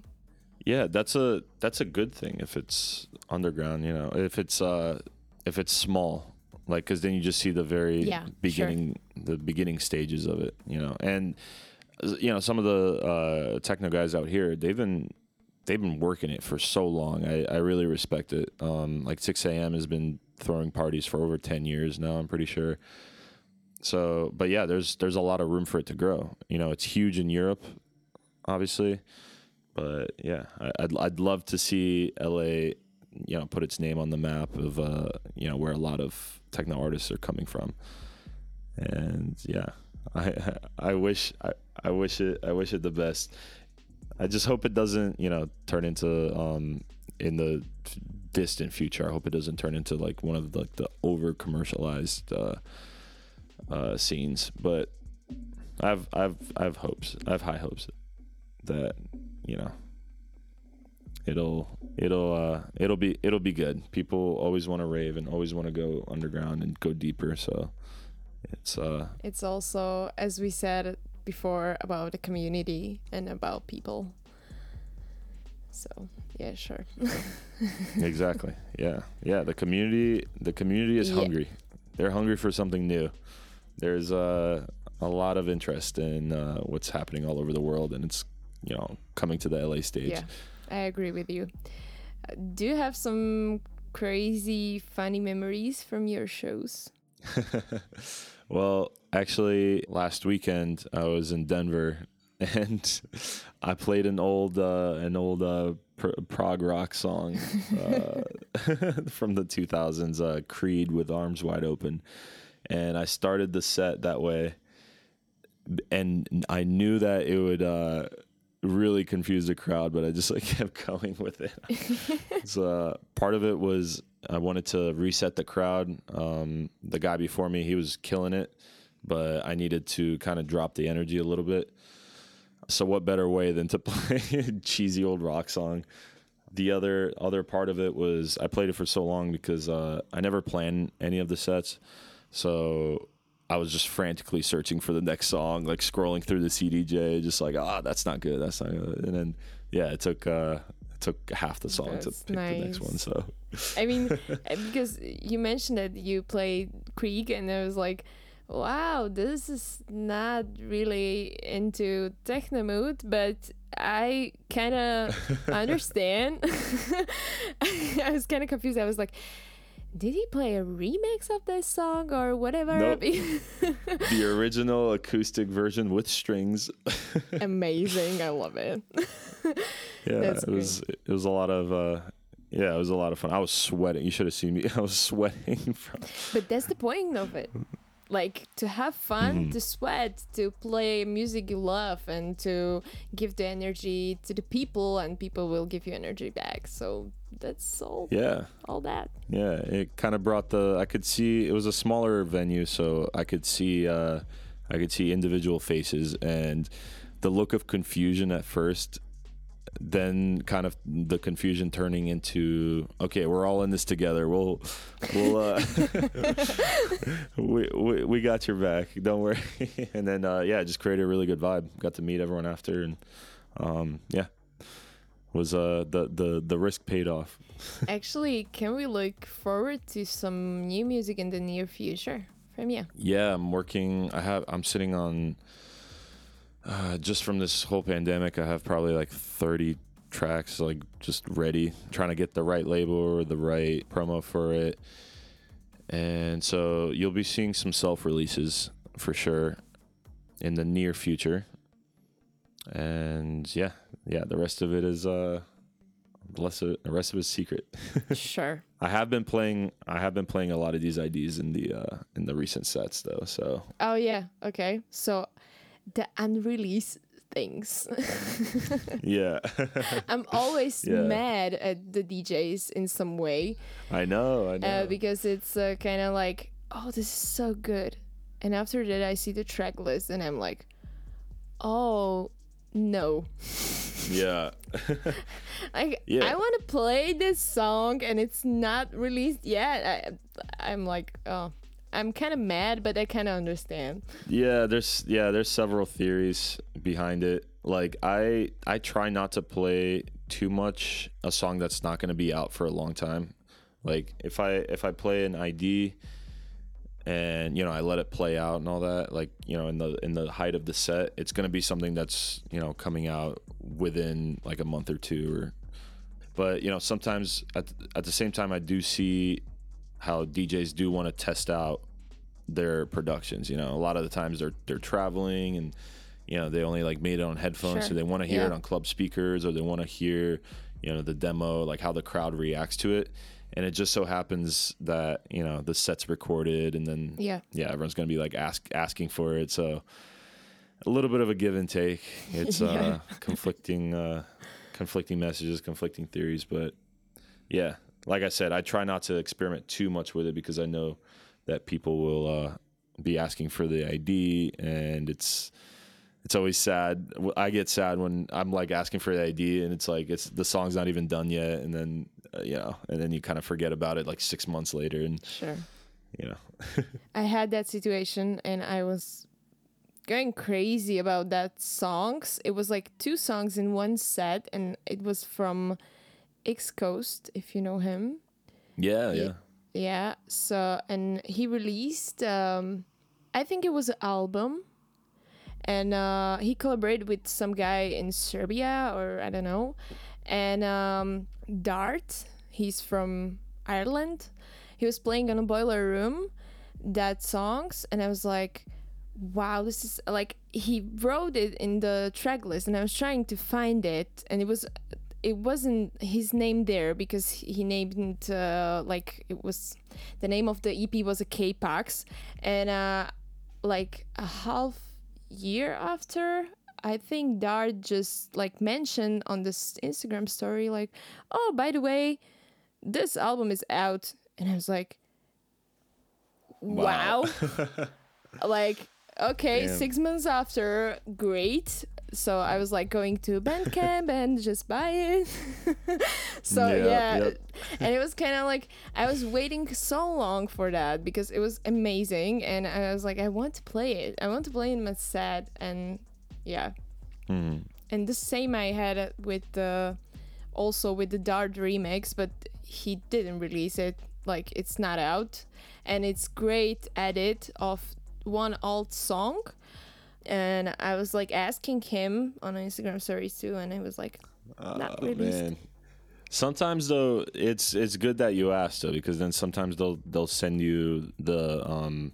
Yeah, that's a that's a good thing if it's underground. You know, if it's uh if it's small, like because then you just see the very Yeah, sure. beginning the beginning stages of it. You know, and you know some of the uh, techno guys out here, they've been they've been working it for so long. I, I really respect it. Um, like 6 a.m. has been throwing parties for over 10 years now, I'm pretty sure. So, but yeah, there's there's a lot of room for it to grow. You know, it's huge in Europe, obviously, but yeah, I, I'd I'd love to see LA, you know, put its name on the map of uh, you know, where a lot of techno artists are coming from. And yeah, I <laughs> I wish I, I wish it I wish it the best. I just hope it doesn't, you know, turn into um in the distant future. I hope it doesn't turn into like one of the, like the over commercialized uh, uh, scenes. But I've I've I've hopes. I have high hopes that you know it'll it'll uh it'll be it'll be good. People always want to rave and always want to go underground and go deeper. So it's uh It's also, as we said before, about the community and about people. So yeah, sure. <laughs> exactly yeah yeah the community the community is Yeah. hungry they're hungry for something new there's uh, a lot of interest in uh, what's happening all over the world and it's you know coming to the la stage Yeah, I agree with you. Do you have some crazy, funny memories from your shows? <laughs> well actually last weekend i was in denver <laughs> and i played an old uh, an old uh, pr- prog rock song uh, <laughs> from the 2000s uh, creed with arms wide open. And i started the set that way. And i knew that it would uh, really confuse the crowd but i just like <laughs> kept going with it. So uh, part of it was i wanted to reset the crowd. Um, the guy before me he was killing it but i needed to kind of drop the energy a little bit. So what better way than to <laughs> play a cheesy old rock song? The other other part of it was i played it for so long because uh, i never planned any of the sets. So I was just frantically searching for the next song, like scrolling through the CDJ, just like, ah, that's not good, that's not good. And then, yeah, it took uh, took half the song That's to pick the next one. So I mean, <laughs> uh, because you mentioned that you played Creed, and I was like, wow, this is not really into techno mood, but I kind of <laughs> understand. <laughs> I was kind of confused. I was like, did he play a remix of this song or whatever? Nope. <laughs> the original acoustic version with strings. <laughs> Amazing. I love it. <laughs> Yeah, That's it was it was a lot of uh, yeah, it was a lot of fun. I was sweating. You should have seen me. I was sweating from But that's the point of it. Like to have fun, Mhm. to sweat, to play music you love, and to give the energy to the people, and people will give you energy back. So that's all. yeah. All that. Yeah, it kind of brought the. I could see it was a smaller venue, so I could see. Uh, I could see individual faces and the look of confusion at first. Then kind of the confusion turning into okay, we're all in this together. We'll, we'll, uh, <laughs> we, we we got your back. Don't worry. <laughs> and then uh, yeah, just created a really good vibe. Got to meet everyone after, and um, yeah, was uh the the the risk paid off. <laughs> Actually, can we look forward to some new music in the near future from you? Yeah, I'm working. I have. I'm sitting on. Uh, just from this whole pandemic, I have probably like 30 tracks, like just ready, trying to get the right label or the right promo for it. And so you'll be seeing some self releases for sure in the near future. And yeah, yeah, the rest of it is uh, the rest of, the rest of it is secret. <laughs> sure. I have been playing. I have been playing a lot of these IDs in the uh, in the recent sets though. So Oh yeah. Okay. So the unreleased things. <laughs> yeah, <laughs> I'm always Yeah. mad at the DJs in some way. I know. I know. uh, because it's uh, kind of like, oh, this is so good. And after that, I see the track list and I'm like, oh, no. yeah, <laughs> Like, Yeah. I want to play this song and it's not released yet. I, I'm like, oh, I'm kind of mad, but I kind of understand. yeah. There's yeah. There's several theories behind it. Like I I try not to play too much a song that's not going to be out for a long time. Like if I if I play an ID and you know I let it play out and all that, like you know in the in the height of the set, it's going to be something that's you know coming out within like a month or two or but you know sometimes at at the same time I do see how DJs do want to test out their productions. You know, a lot of the times they're they're traveling and you know they only like made it on headphones, Sure. so they want to hear it on club speakers or they want to hear you know the demo, like how the crowd reacts to it. And it just so happens that you know the set's recorded, and then Yeah. yeah, everyone's gonna be like ask asking for it. So a little bit of a give and take. It's <laughs> uh, Yeah. conflicting uh, conflicting messages, conflicting theories, but yeah, like I said, I try not to experiment too much with it because I know that people will uh, be asking for the ID, and it's it's always sad. I get sad when I'm like asking for the ID, and it's like it's the song's not even done yet, and then you know, and then you kind of forget about it like six months later, and Sure. you <laughs> know, I had that situation and I was going crazy about that songs. It was like two songs in one set and it was from X Coast, if you know him. yeah, Ye- yeah, Yeah. So and he released um I think it was an album. And uh, he collaborated with some guy in Serbia or I don't know. And um, Dart, he's from Ireland. He was playing on a boiler room that songs and I was like wow this is like he wrote it in the track list and I was trying to find it and it was it wasn't his name there because he named uh, like it was the name of the EP was a K-Pax and uh like a half year after I think Dart just like mentioned on this Instagram story like oh by the way this album is out. And I was like wow, <laughs> like okay Damn. six months after great. So i was like going to bandcamp and just buy it. <laughs> So Yeah, yeah. yep. <laughs> and it was kind of like i was waiting so long for that because it was amazing. And i was like i want to play it. I want to play in my set. And yeah Mhm. and the same i had it with the also with the dart remix but he didn't release it like it's not out and it's great edit of one alt song and i was like asking him on instagram stories too and he was like not Oh, released man. Sometimes though, it's it's good that you asked though, because then sometimes they'll they'll send you the um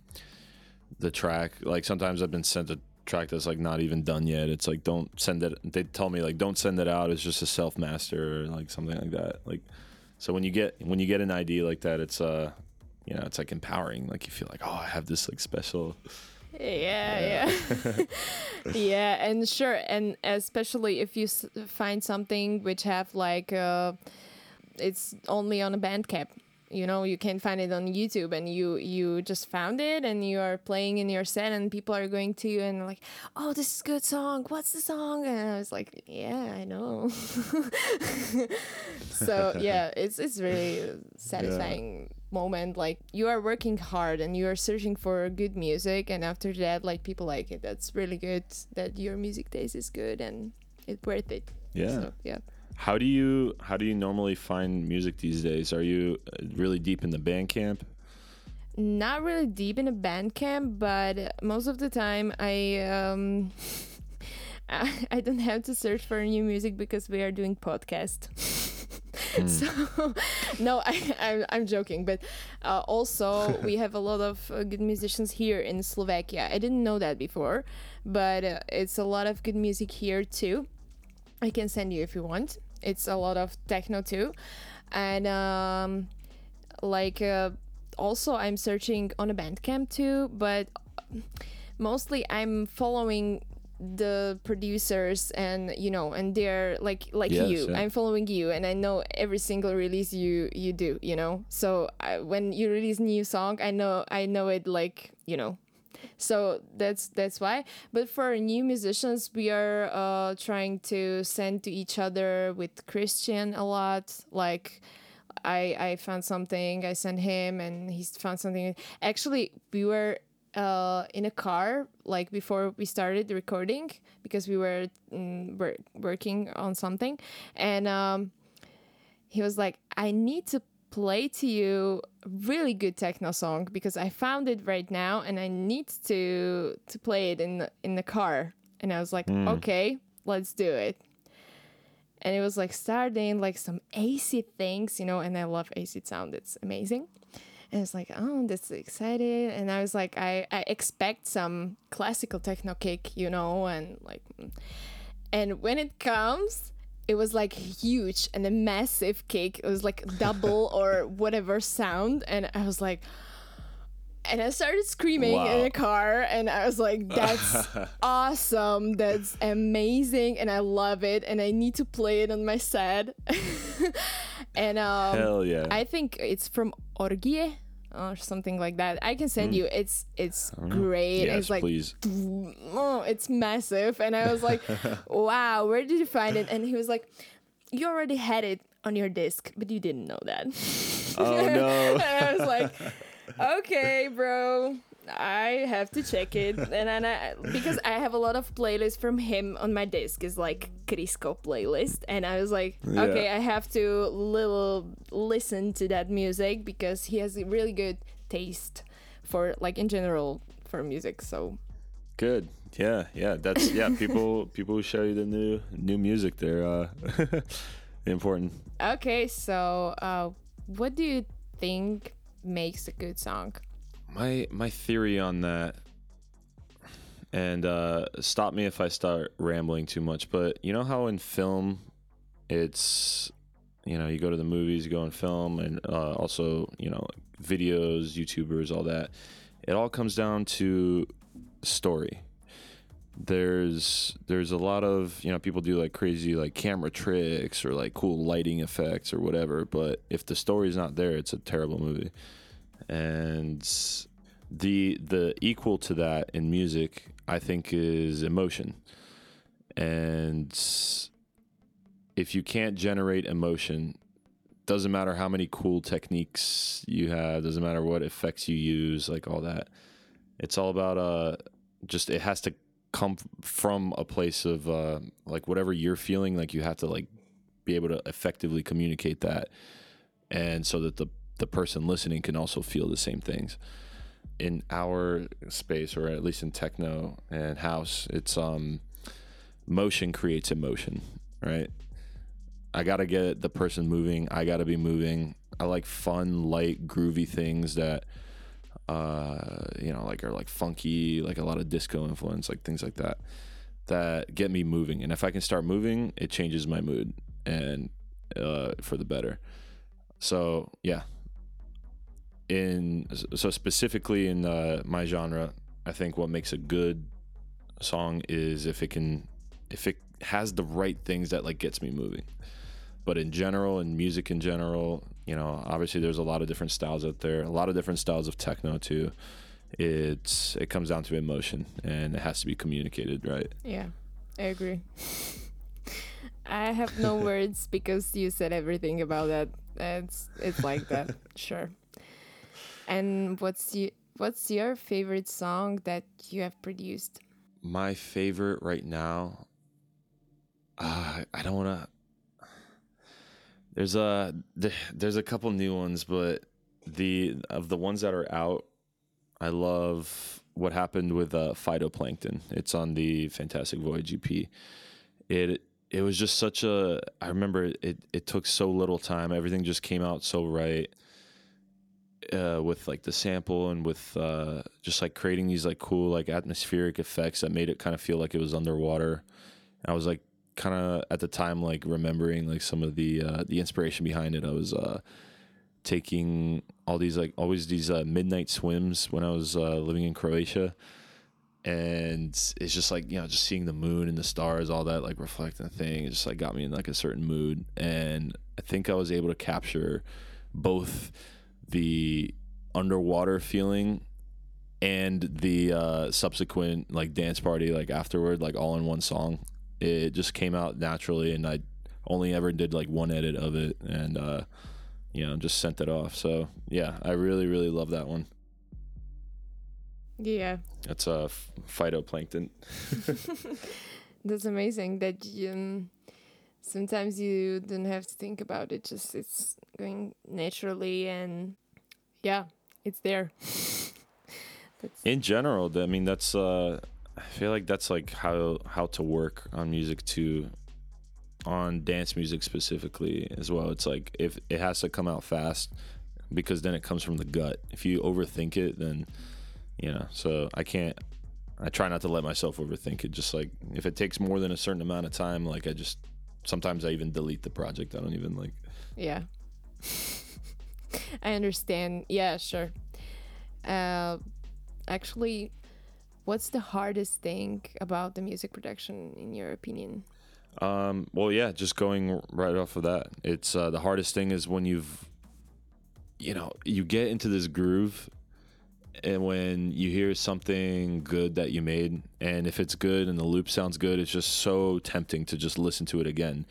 the track. Like sometimes I've been sent a track that's like not even done yet. It's like don't send it. They tell me like don't send it out. It's just a self master or like something like that. Like so when you get when you get an ID like that, it's uh you know it's like empowering. Like you feel like oh I have this like special. <laughs> yeah yeah <laughs> yeah and sure and especially if you s- find something which have like uh it's only on a bandcamp you know you can't find it on youtube and you you just found it and you are playing in your set and people are going to you and like oh this is a good song. What's the song? And i was like yeah i know. <laughs> So yeah <laughs> it's it's really satisfying moment. Like you are working hard and you are searching for good music and after that like people like it. That's really good that your music taste is good and it's worth it. Yeah. so, yeah How do you how do you normally find music these days? Are you uh, really deep in the Bandcamp? not really deep in a Bandcamp but most of the time i um <laughs> I, I don't have to search for new music because we are doing podcast. <laughs> So no I, I'm, I'm joking but uh, also we <laughs> have a lot of uh, good musicians here in slovakia. I didn't know that before but uh, it's a lot of good music here too. I can send you if you want it's a lot of techno too. And um like uh, also i'm searching on a bandcamp too but mostly i'm following the producers and you know and they're like like Yes, you. yeah. i'm following you and i know every single release you you do you know? So I, when you release new song i know i know it like you know so that's that's why. But for new musicians we are uh trying to send to each other with christian a lot. Like i i found something i sent him and he found something. Actually we were uh in a car like before we started recording because we were mm, wor- working on something. And um he was like, I need to play to you really good techno song because I found it right now and I need to to play it in the, in the car. And I was like, hmm. okay, let's do it. And it was like starting like some acid things, you know, and I love acid sound. It's amazing. And it's like, oh, that's exciting. And I was like, I, I expect some classical techno kick, you know, and like, and when it comes, it was like huge and a massive kick. It was like double <laughs> or whatever sound. And I was like, and I started screaming Wow. in the car, and I was like, "That's <laughs> awesome! That's amazing!" And I love it, and I need to play it on my set. <laughs> and um, Hell yeah. I think it's from Orgie or something like that. I can send you. It's it's great. yes, it's like please. oh, <sniffs> it's massive. And I was like, <laughs> wow, where did you find it? And he was like, you already had it on your disc, but you didn't know that. Oh <laughs> no. and I was like, <laughs> okay, bro. I have to check it, <laughs> and then I because I have a lot of playlists from him on my disc is like Crisco playlist, and I was like, Yeah. okay, I have to little listen to that music because he has a really good taste for like in general for music. So Good. Yeah, yeah. That's yeah. <laughs> People people show you the new new music. They're uh, <laughs> important. Okay, so uh, what do you think makes a good song? My my theory on that, and uh, stop me if I start rambling too much. But you know how in film, it's you know you go to the movies, you go on film, and uh, also you know videos, YouTubers, all that. It all comes down to story. There's there's a lot of you know people do like crazy like camera tricks or like cool lighting effects or whatever, but if the story's not there, it's a terrible movie and the the equal to that in music i think is emotion. And if you can't generate emotion doesn't matter how many cool techniques you have doesn't matter what effects you use like all that. It's all about uh just it has to come from a place of uh like whatever you're feeling like you have to like be able to effectively communicate that. And so that the the person listening can also feel the same things. In our space or at least in techno and house it's um motion creates emotion right? I gotta get the person moving. I gotta be moving. I like fun light groovy things that uh you know like are like funky like a lot of disco influence like things like that that get me moving. And if i can start moving it changes my mood and uh for the better. So yeah in so specifically in uh, my genre i think what makes a good song is if it can if it has the right things that like gets me moving but in general in music in general you know obviously there's a lot of different styles out there a lot of different styles of techno too it's it comes down to emotion and it has to be communicated right Yeah, I agree. <laughs> I have no <laughs> words because you said everything about that. It's it's like that, <laughs> sure. And what's you what's your favorite song that you have produced? my favorite right now uh, i don't want to there's a there's a couple new ones but the of the ones that are out i love what happened with uh, phytoplankton. It's on the fantastic voyage ep it it was just such a i remember it it took so little time. Everything just came out so right uh, with like the sample and with uh, just like creating these like cool like atmospheric effects that made it kind of feel like it was underwater. I was like kind of at the time like remembering like some of the uh, the inspiration behind it. I was uh, taking all these like always these uh, midnight swims when I was uh, living in Croatia. And it's just like you know, just seeing the moon and the stars, all that like reflecting thing, it just like got me in like a certain mood. And I think I was able to capture both the underwater feeling and the uh, subsequent like dance party like afterward like all in one song. It just came out naturally and i only ever did like one edit of it and uh you know just sent it off. So yeah i really really love that one. Yeah, that's uh phytoplankton <laughs> that's amazing that you, um, sometimes you don't have to think about it. Just it's going naturally, and yeah, it's there. <laughs> in general i mean that's uh i feel like that's like how how to work on music too on dance music specifically as well it's like if it has to come out fast because then it comes from the gut. If you overthink it, then you know. So I can't. I try not to let myself overthink it. Just like if it takes more than a certain amount of time, like I just sometimes I even delete the project. I don't even like. Yeah. <laughs> I understand. Yeah, sure. Uh, actually, what's the hardest thing about the music production, in your opinion? Um, well, yeah, just going right off of that. It's uh, the hardest thing is when you've, you know, you get into this groove, and when you hear something good that you made, and if it's good and the loop sounds good, it's just so tempting to just listen to it again.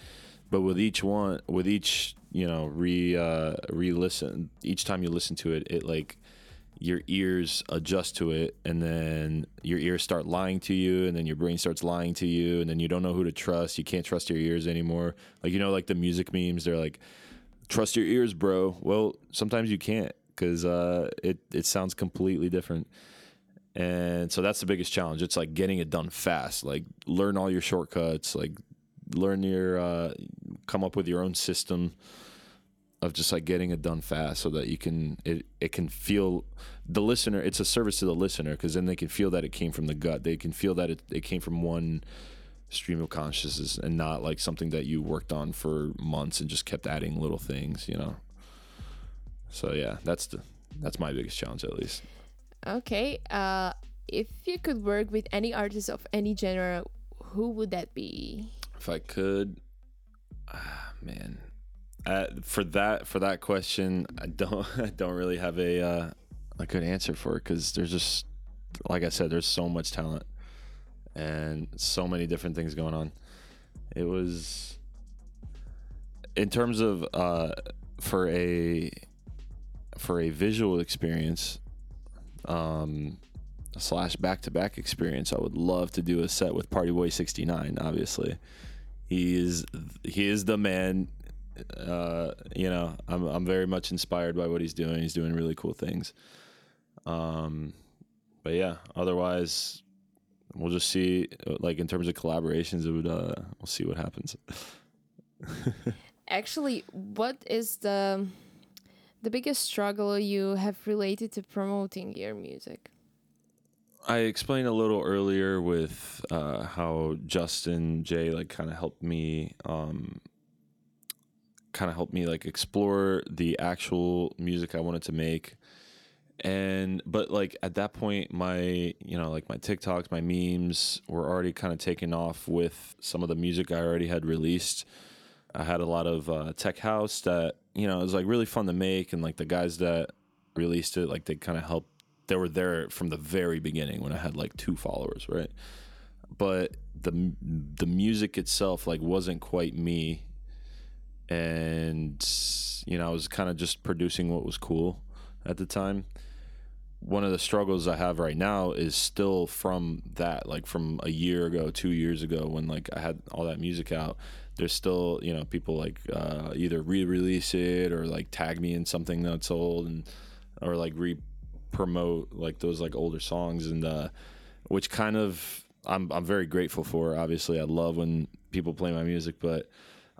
But with each one, with each you know re uh, re listen, each time you listen to it, it like your ears adjust to it and then your ears start lying to you and then your brain starts lying to you and then you don't know who to trust. You can't trust your ears anymore. Like you know like the music memes they're like trust your ears bro. Well sometimes you can't because uh, it, it sounds completely different. And so that's the biggest challenge. It's like getting it done fast. Like learn all your shortcuts like learn your uh, come up with your own system of just like getting it done fast so that you can it, it can feel the listener it's a service to the listener because then they can feel that it came from the gut. They can feel that it, it came from one stream of consciousness and not like something that you worked on for months and just kept adding little things you know so yeah that's the that's my biggest challenge at least. Okay uh if you could work with any artist of any genre who would that be? If i could ah, man. Uh, for that for that question, I don't <laughs> I don't really have a uh, a good answer for it because there's just like I said, there's so much talent and so many different things going on. It was in terms of uh, for a for a visual experience um, slash back to back experience. I would love to do a set with Partyboi69. Obviously, he is he is the man uh, you know, I'm I'm very much inspired by what he's doing. He's doing really cool things. Um, but yeah, otherwise, we'll just see. Like in terms of collaborations, it would uh, we'll see what happens. <laughs> Actually, what is the the biggest struggle you have related to promoting your music? I explained a little earlier with uh, how Justin Jay like kind of helped me um, kind of helped me like explore the actual music I wanted to make. And but like at that point my you know like my TikToks, my memes were already kind of taking off with some of the music I already had released. I had a lot of uh, tech house that you know it was like really fun to make, and like the guys that released it, like they kind of helped. They were there from the very beginning when I had like two followers, right? But the the music itself like wasn't quite me and you know I was kind of just producing what was cool at the time. One of the struggles I have right now is still from that, like from a year ago, two years ago, when like I had all that music out. There's still, you know, people like uh, either re-release it or like tag me in something that's old and or like re-promote like those like older songs and uh, which kind of I'm I'm very grateful for. Obviously, I love when people play my music, but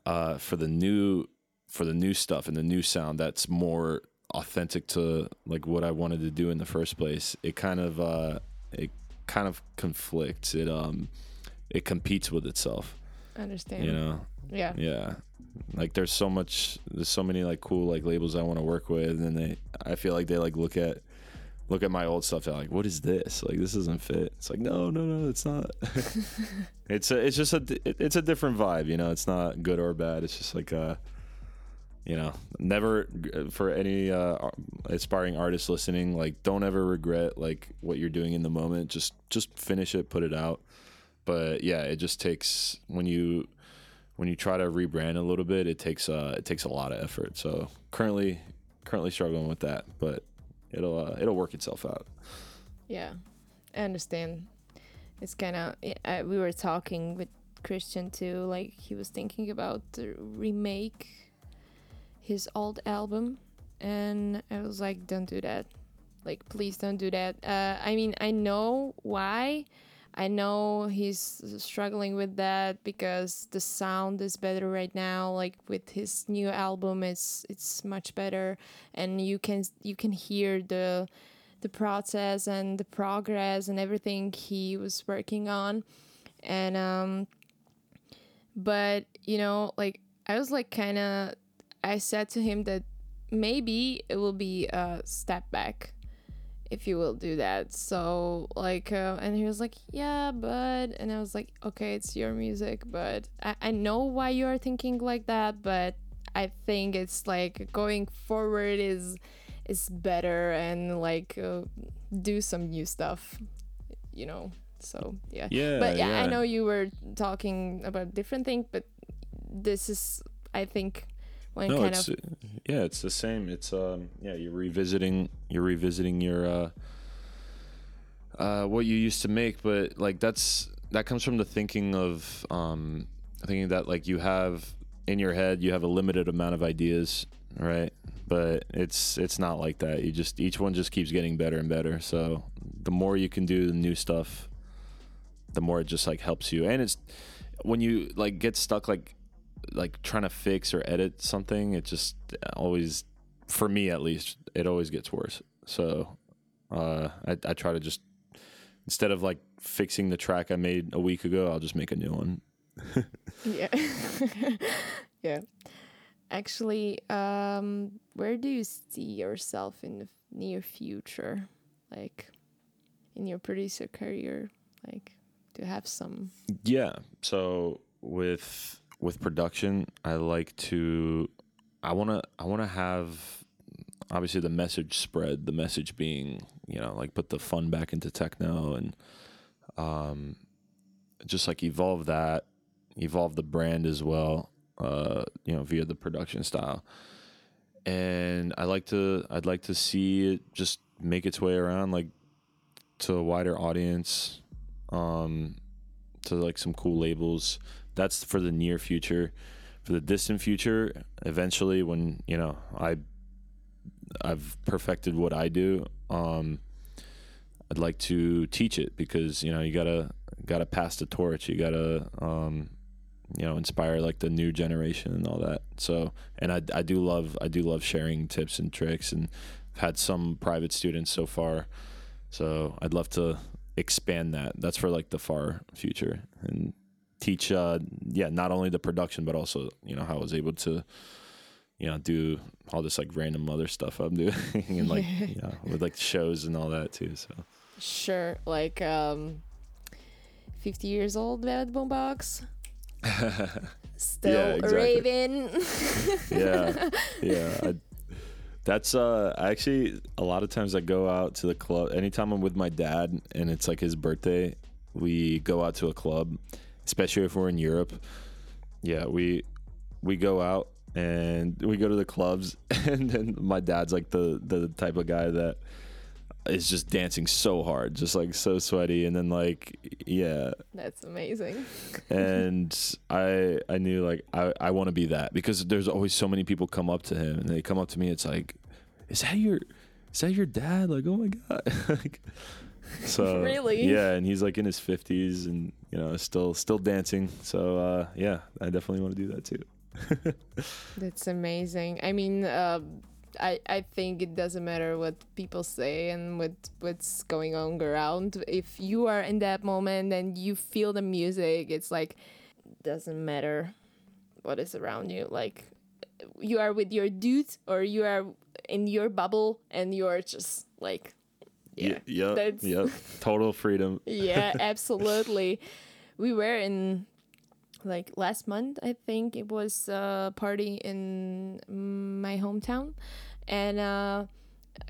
uh, for the new for the new stuff and the new sound that's more authentic to like what I wanted to do in the first place. It kind of uh, it kind of conflicts. It um it competes with itself. I understand. You know. Yeah. Yeah. Like there's so much there's so many like cool like labels I want to work with and they I feel like they like look at look at my old stuff. They're like, "What is this? Like, this doesn't fit." It's like, no, no, no, it's not. <laughs> <laughs> it's a, it's just a, it's a different vibe. You know, it's not good or bad. It's just like a, you know, never for any uh, aspiring artists listening. Like, don't ever regret like what you're doing in the moment. Just just finish it, put it out. But yeah, it just takes when you when you try to rebrand a little bit, it takes uh it takes a lot of effort. So currently currently struggling with that, but it'll uh, it'll work itself out. Yeah, I understand. It's kind of we were talking with Christian too. Like he was thinking about to remake his old album, and I was like, "Don't do that! Like, please don't do that." Uh, I mean, I know why, I know he's struggling with that because the sound is better right now. Like with his new album, it's it's much better, and you can you can hear the the process and the progress and everything he was working on, and um, but you know, like I was like kind of, I said to him that maybe it will be a step back if you will do that. So like, uh, and he was like, yeah, but, and I was like, okay, it's your music, but I, I know why you are thinking like that, but I think it's like going forward is is better and like uh, do some new stuff, you know. So yeah, Yeah, But yeah, I know you were talking about different thing, but this is I think no, kind it's of uh, yeah, it's the same. It's um yeah, you're revisiting you're revisiting your uh uh what you used to make, but like that's that comes from the thinking of um thinking that like you have in your head you have a limited amount of ideas, right? But it's it's not like that. You just each one just keeps getting better and better. So the more you can do the new stuff, the more it just like helps you. And it's when you like get stuck like like trying to fix or edit something, it just always, for me at least, it always gets worse. So uh, I, I try to just instead of like fixing the track I made a week ago, I'll just make a new one. <laughs> yeah <laughs> yeah actually um where do you see yourself in the near future like in your producer career like to have some Yeah. So with with production, I like to I want to I want to have obviously the message spread, the message being, you know, like put the fun back into techno and um just like evolve that, evolve the brand as well, uh, you know, via the production style. And I like to I'd like to see it just make its way around like to a wider audience. Um to like some cool labels. That's for the near future. For the distant future, eventually when, you know, I I've perfected what I do, um I'd like to teach it because, you know, you got to got to pass the torch. You got to um you know, inspire like the new generation and all that. So, and I I do love I do love sharing tips and tricks and I've had some private students so far. So, I'd love to expand that. That's for like the far future and teach uh yeah, not only the production but also, you know, how I was able to you know, do all this like random other stuff I'm doing <laughs> and like, <laughs> you know, with like shows and all that too. So, sure like um 50 years old Velvet Boombox <laughs> still exactly. raving yeah, yeah. I, that's uh actually a lot of times I go out to the club. Anytime I'm with my dad and it's like his birthday, we go out to a club, especially if we're in Europe. Yeah, we we go out and we go to the clubs, <laughs> and then my dad's like the the type of guy that is just dancing so hard, just like so sweaty, and then like yeah, that's amazing. <laughs> And I I knew like I, I want to be that because there's always so many people come up to him and they come up to me it's like is that your is that your dad? Like oh my god. <laughs> Like, <laughs> so Really? yeah and he's like in his 50s and you know still still dancing so uh yeah I definitely want to do that too <laughs> That's amazing. I mean, uh, I I think it doesn't matter what people say and what what's going on around. If you are in that moment and you feel the music, it's like doesn't matter what is around you. Like you are with your dude or you are in your bubble and you're just like yeah. Y- yep yep total freedom. <laughs> Yeah, absolutely. We were in like last month, I think it was a party in my hometown, and uh,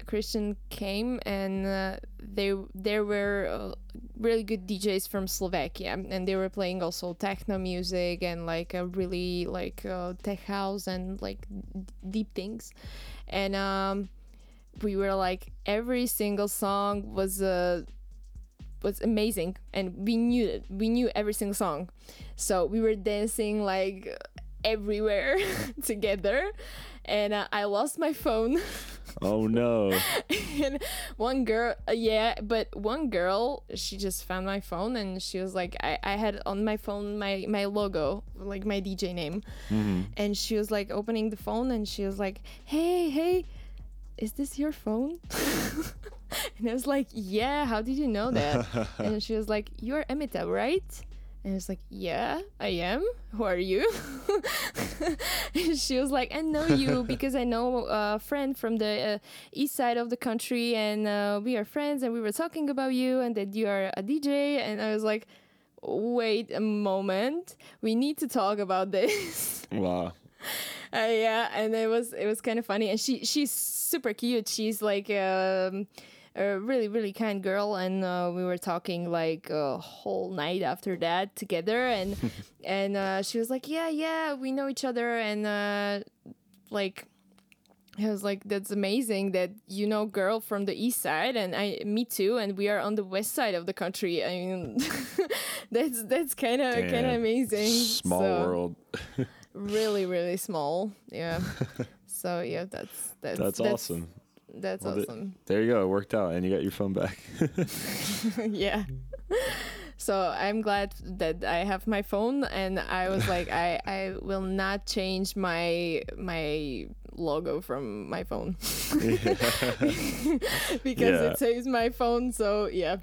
Christian came, and uh, they there were uh, really good DJs from Slovakia, and they were playing also techno music and like a really like uh, tech house and like d- deep things, and um, we were like every single song was a was amazing and we knew it we knew every single song so we were dancing like everywhere <laughs> together and uh, I lost my phone. <laughs> Oh no. and one girl, uh, yeah, but one girl, she just found my phone and she was like, I, I had on my phone my, my logo, like my DJ name. And she was like opening the phone and she was like, hey, hey, is this your phone? <laughs> and I was like, yeah, how did you know that? <laughs> and she was like, you're Emita, right? And I was like, yeah, I am. Who are you? <laughs> and she was like, I know you because I know a friend from the uh, east side of the country, and uh, we are friends, and we were talking about you, and that you are a DJ. And I was like, wait a moment, we need to talk about this. Wow. Uh, yeah, and it was it was kind of funny, and she she's super cute. She's like um, a really really kind girl, and uh, we were talking like a whole night after that together, and <laughs> and uh, she was like, yeah, yeah, we know each other, and uh, like. I was like, "That's amazing that you know girl from the east side, and I, me too, and we are on the west side of the country. I mean, <laughs> that's that's kind of kind of amazing. Small So- world. <laughs> really really small yeah so yeah that's that's That's, awesome. that's Well, awesome There you go. It worked out, and you got your phone back. <laughs> <laughs> yeah so i'm glad that i have my phone and i was like i i will not change my my logo from my phone <laughs> because Yeah. it saves my phone so yeah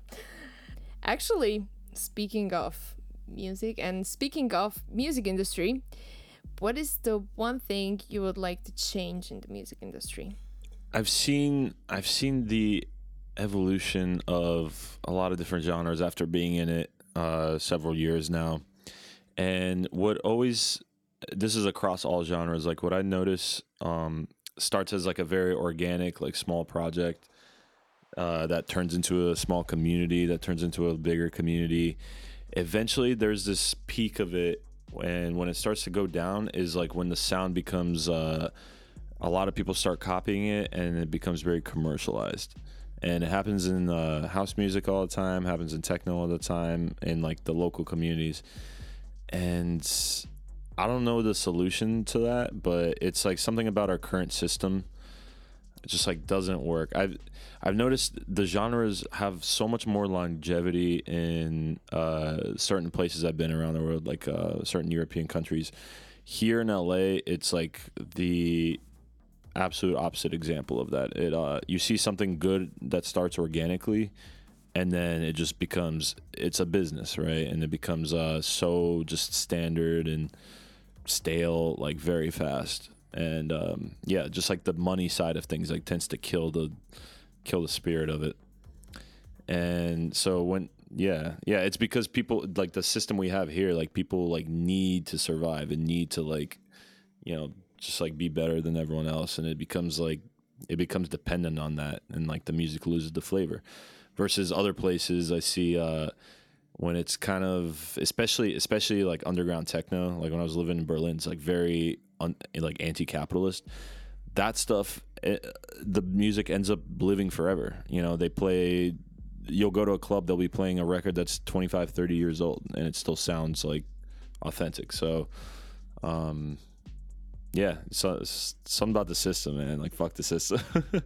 actually speaking of music and speaking of music industry what is the one thing you would like to change in the music industry I've seen I've seen the evolution of a lot of different genres after being in it uh, several years now, and what always this is across all genres. Like what I notice um, starts as like a very organic, like small project uh, that turns into a small community, that turns into a bigger community. Eventually, there's this peak of it, and when it starts to go down, is like when the sound becomes. Uh, a lot of people start copying it and it becomes very commercialized and it happens in uh, house music all the time happens in techno all the time in like the local communities and i don't know the solution to that but it's like something about our current system it just like doesn't work i've i've noticed the genres have so much more longevity in uh, certain places i've been around the world like uh, certain european countries here in la it's like the absolute opposite example of that. It uh, you see something good that starts organically, and then it just becomes it's a business, right? And it becomes uh, so just standard and stale, like very fast. And um, yeah, just like the money side of things, like tends to kill the kill the spirit of it. And so when yeah, yeah, it's because people like the system we have here, like people like need to survive and need to like you know just like be better than everyone else. And it becomes like it becomes dependent on that. And like the music loses the flavor versus other places. I see uh when it's kind of especially especially like underground techno like when i was living in berlin it's like very un, like anti-capitalist. That stuff eh, the music ends up living forever you know they play you'll go to a club they'll be playing a record that's 25 30 years old and it still sounds like authentic so um yeah, so something about the system, man. Like fuck the system. <laughs>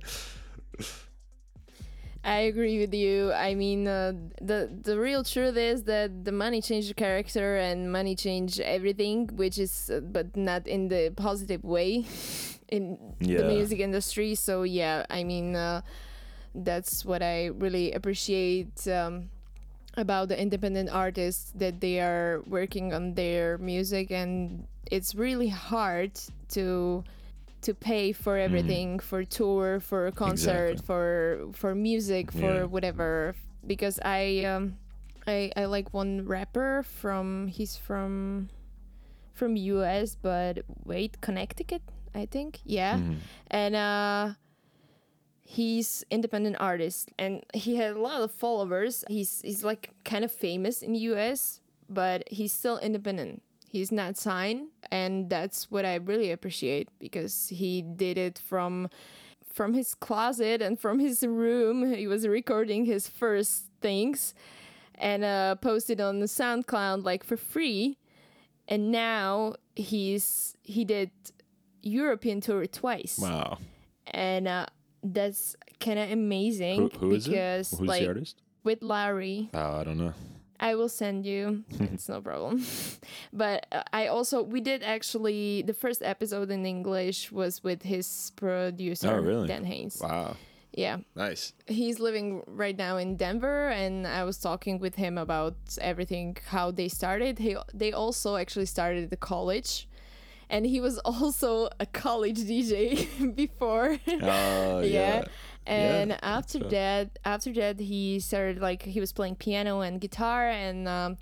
I agree with you. I mean, uh, the the real truth is that the money changed the character and money changed everything, which is, uh, but not in the positive way, <laughs> in the music industry. So yeah, I mean, uh, that's what I really appreciate um, about the independent artists that they are working on their music, and it's really hard to to pay for everything for tour for concert Exactly. for for music for Yeah. whatever because i um i i like one rapper from he's from from us but wait connecticut i think yeah. Mhm. and uh he's independent artist and he had a lot of followers. He's he's like kind of famous in the us but he's still independent. He's not signed and that's what i really appreciate because he did it from from his closet and from his room. He was recording his first things and uh posted on the soundcloud like for free. And now he's he did European tour twice. Wow. And uh, that's kind of amazing Who, who is because it? Who's like the artist? with Larry, Oh, I don't know. I will send you. <laughs> it's no problem. <laughs> but uh, I also we did actually the first episode in English was with his producer Oh, really? Dan Haynes. Wow. Yeah. Nice. He's living right now in Denver and I was talking with him about everything how they started. He they also actually started the college and he was <laughs> also a college DJ <laughs> before. <laughs> Oh, yeah. yeah. And Yeah, after that, after that, he started like he was playing piano and guitar, and um,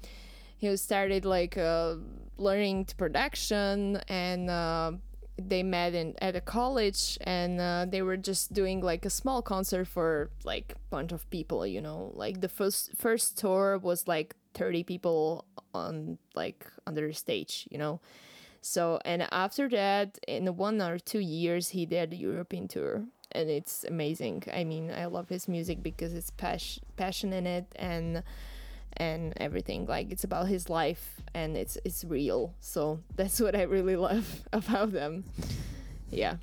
he was started like uh, learning to production, and uh, they met in at a college, and uh, they were just doing like a small concert for like bunch of people, you know, like the first first tour was like thirty people on like under the stage, you know. So and after that, in one or two years, he did a European tour, and it's amazing. I mean, I love his music because it's pas- passion in it and and everything. Like it's about his life and it's it's real. So <laughs> that's what I really love <laughs> about them. Yeah,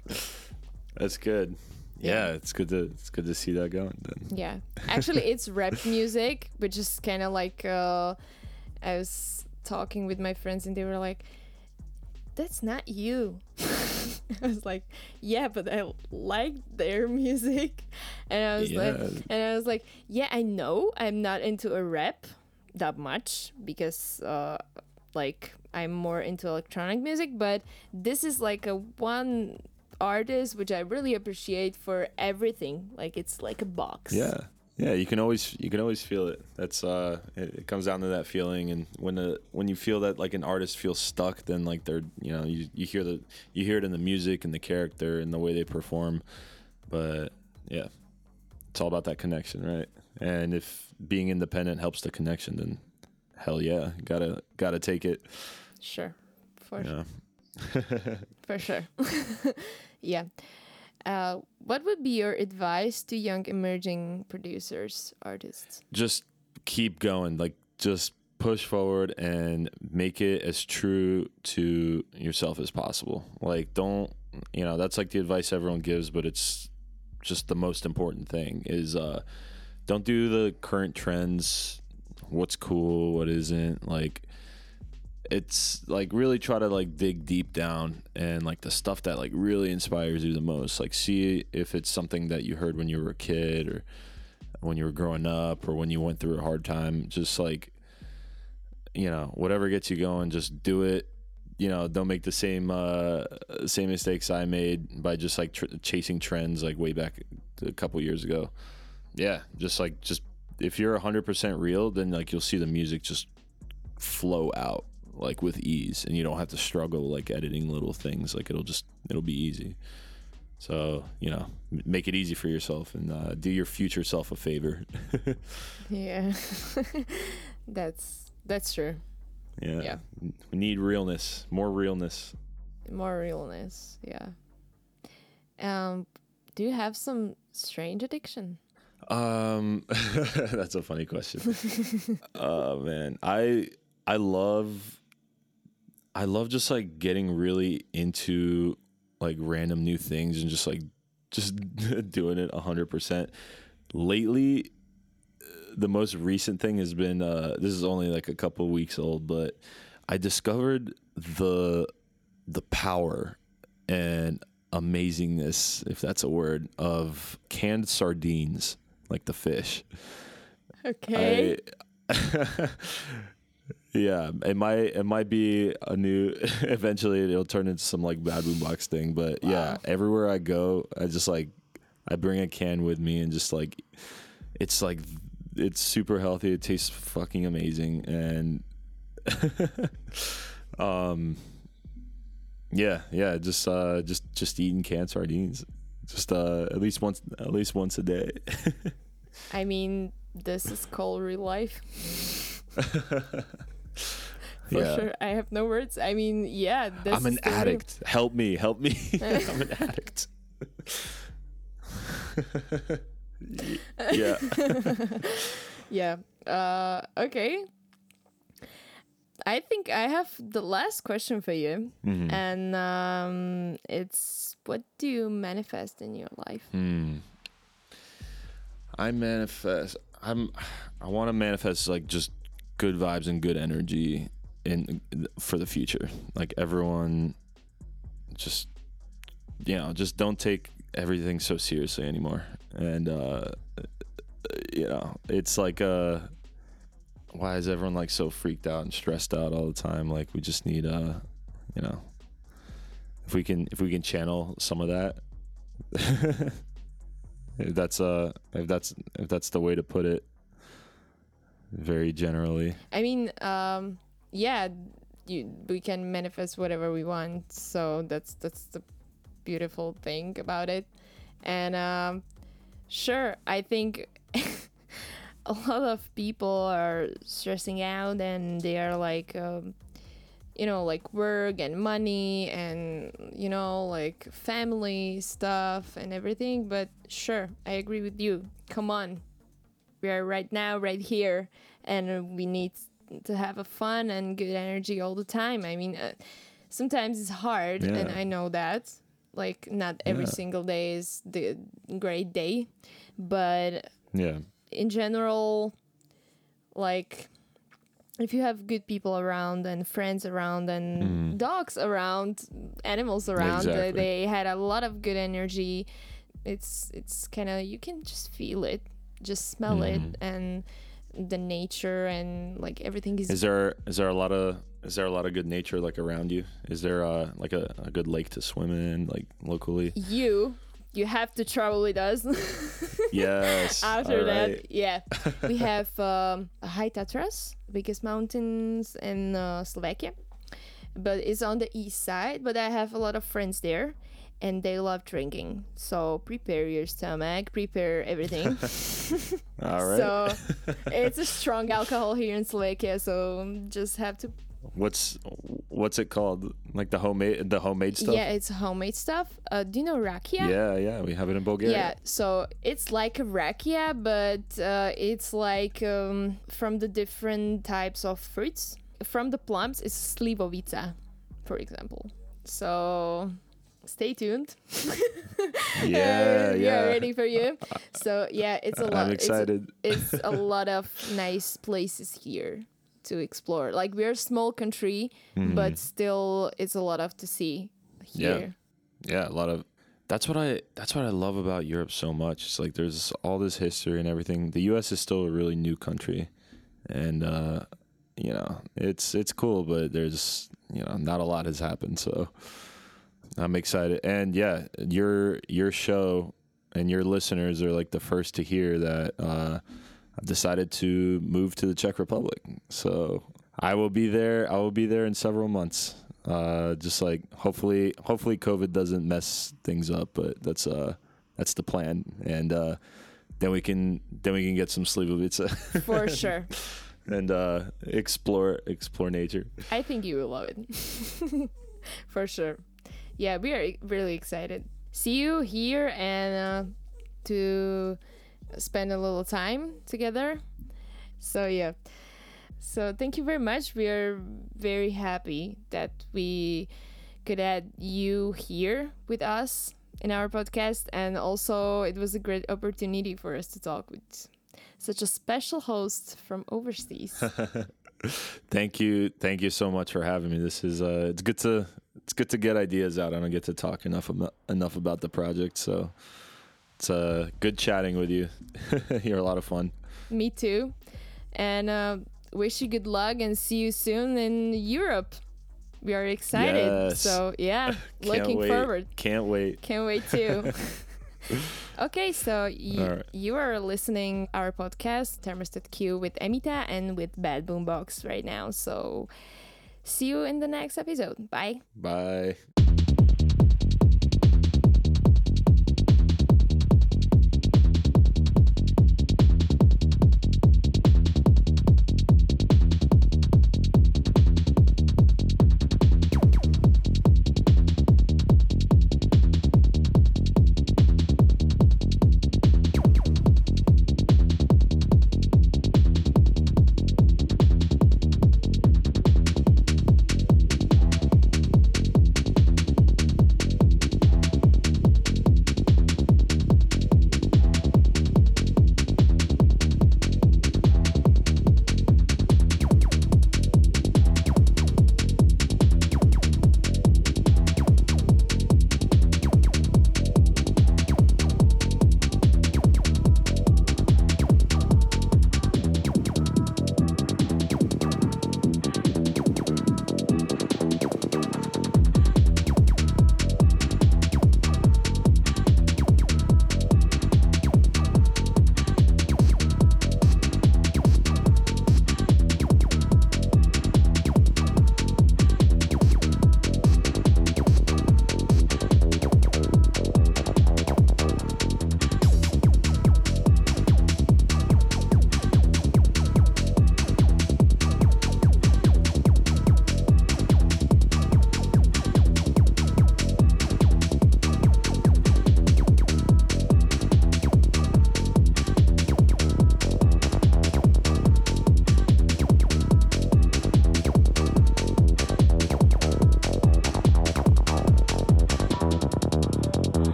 That's good. Yeah. Yeah, it's good to it's good to see that going. Then. yeah. <laughs> Actually, it's rap music, which is kind of like uh, I was talking with my friends and they were like, "That's not you." <laughs> I was like, "Yeah, but I like their <laughs> music," and I was like, Yeah. and I was like, "Yeah, I know I'm not into a rap that much because uh, like I'm more into electronic music, but this is like a one." artist which i really appreciate for everything like it's like a box Yeah. Yeah, you can always you can always feel it. That's uh it, it comes down to that feeling and when the when you feel that like an artist feels stuck then like they're you know, you, you hear the you hear it in the music and the character and the way they perform. But yeah. It's all about that connection, right? And if being independent helps the connection then hell yeah, got to got to take it. Sure. For Yeah. <laughs> for sure. <laughs> yeah. Uh, what would be your advice to young emerging producers, artists? just keep going like just push forward and make it as true to yourself as possible like don't you know that's like the advice everyone gives but it's just the most important thing is uh don't do the current trends what's cool what isn't like it's like really try to like dig deep down and like the stuff that like really inspires you the most. Like see if it's something that you heard when you were a kid or when you were growing up or when you went through a hard time. Just like you know whatever gets you going just do it. You know don't make the same uh same mistakes i made by just like tr- chasing trends like way back a couple years ago. Yeah just like just if you're 100% real then like you'll see the music just flow out like with ease and you don't have to struggle like editing little things like it'll just it'll be easy so you know m- make it easy for yourself and uh, do your future self a favor <laughs> Yeah. <laughs> that's that's true. yeah. Yeah. we need realness more realness More realness. Yeah. Um, do you have some strange addiction? um <laughs> that's a funny question oh man i i love i love just like getting really into like random new things and just like just <laughs> doing it 100% lately the most recent thing has been uh this is only like a couple weeks old but i discovered the the power and amazingness if that's a word of canned sardines like the fish Okay. I, <laughs> yeah, it might it might be a new. <laughs> Eventually, it'll turn into some like bad boombox thing. But yeah, everywhere I go, I just like I bring a can with me and just like it's like it's super healthy. It tastes fucking amazing, and <laughs> um, yeah, yeah, just uh, just just eating canned sardines, just uh, at least once at least once a day. <laughs> I mean, this is called real life. For Yeah. sure. I have no words. I mean, yeah. This I'm an is the real- addict. Help me, help me. <laughs> <laughs> I'm an addict. <laughs> yeah. Yeah. Uh, okay. I think I have the last question for you, Mhm. and um, it's what do you manifest in your life? Hmm. I manifest. I'm. I want to manifest like just good vibes and good energy in for the future. Like everyone, just you know, just don't take everything so seriously anymore. And uh, you know, it's like uh, why is everyone like so freaked out and stressed out all the time? Like we just need uh, you know, if we can if we can channel some of that. <laughs> if that's uh if that's if that's the way to put it very generally I mean, um, yeah, you, we can manifest whatever we want. So that's that's the beautiful thing about it. And um, sure, I think <laughs> a lot of people are stressing out and they are like, um, you know, like work and money and you know, like family stuff and everything. But sure, I agree with you. Come on, we are right now, right here, and we need to have a fun and good energy all the time. I mean, uh, sometimes it's hard, and I know that. Like, not every Yeah. single day is the great day, but yeah in general, like if you have good people around and friends around and dogs around, animals around, uh, Exactly. they had a lot of good energy. It's it's kind of you can just feel it, just smell it, and the nature and like everything is. is there is there a lot of is there a lot of good nature like around you is there uh like a, a good lake to swim in like locally you you have to travel with us. <laughs> yes After that, yeah, <laughs> we have um, High Tatras, biggest mountains in uh, Slovakia, but it's on the east side. But I have a lot of friends there, and they love drinking. So prepare your stomach, prepare everything. <laughs> <laughs> all right So it's a strong alcohol here in Slovakia, so just have to. what's what's it called like the homemade the homemade stuff Yeah, it's homemade stuff. Uh, do you know rakia? yeah yeah we have it in bulgaria Yeah, so it's like a rakia, but uh, it's like um, from the different types of fruits. From the plums, it's slivovica, for example. So stay tuned. <laughs> <laughs> yeah we yeah are ready for you. So yeah, it's a lot. i'm it's a- excited It's a, <laughs> lot of nice places here to explore. Like we're a small country, but still, it's a lot of to see Mm-hmm. Yeah. yeah a lot of that's what i that's what i love about europe so much it's like there's all this history and everything the us is still a really new country and uh you know it's it's cool but there's you know not a lot has happened so i'm excited and yeah your your show and your listeners are like the first to hear that uh i've decided to move to the czech republic so i will be there i will be there in several months uh just like hopefully hopefully covid doesn't mess things up but that's uh that's the plan and uh then we can then we can get some slivovica <laughs> For sure. <laughs> and uh explore explore nature I think you will love it. <laughs> For sure. Yeah, we are really excited. See you here and uh, to spend a little time together. So, yeah. So, thank you very much. We are very happy that we could add you here with us in our podcast. And also, it was a great opportunity for us to talk with such a special host from overseas. <laughs> thank you thank you so much for having me this is uh it's good to it's good to get ideas out i don't get to talk enough about enough about the project so it's uh good chatting with you <laughs> you're a lot of fun Me too. And uh, wish you good luck and see you soon in Europe. We are excited. Yes. So, yeah, <laughs> looking wait. forward. can't wait Can't wait too. <laughs> okay, so y- All right. you are listening our podcast Thermostat Q with Emita and with Bad Boombox right now. So see you in the next episode. Bye. bye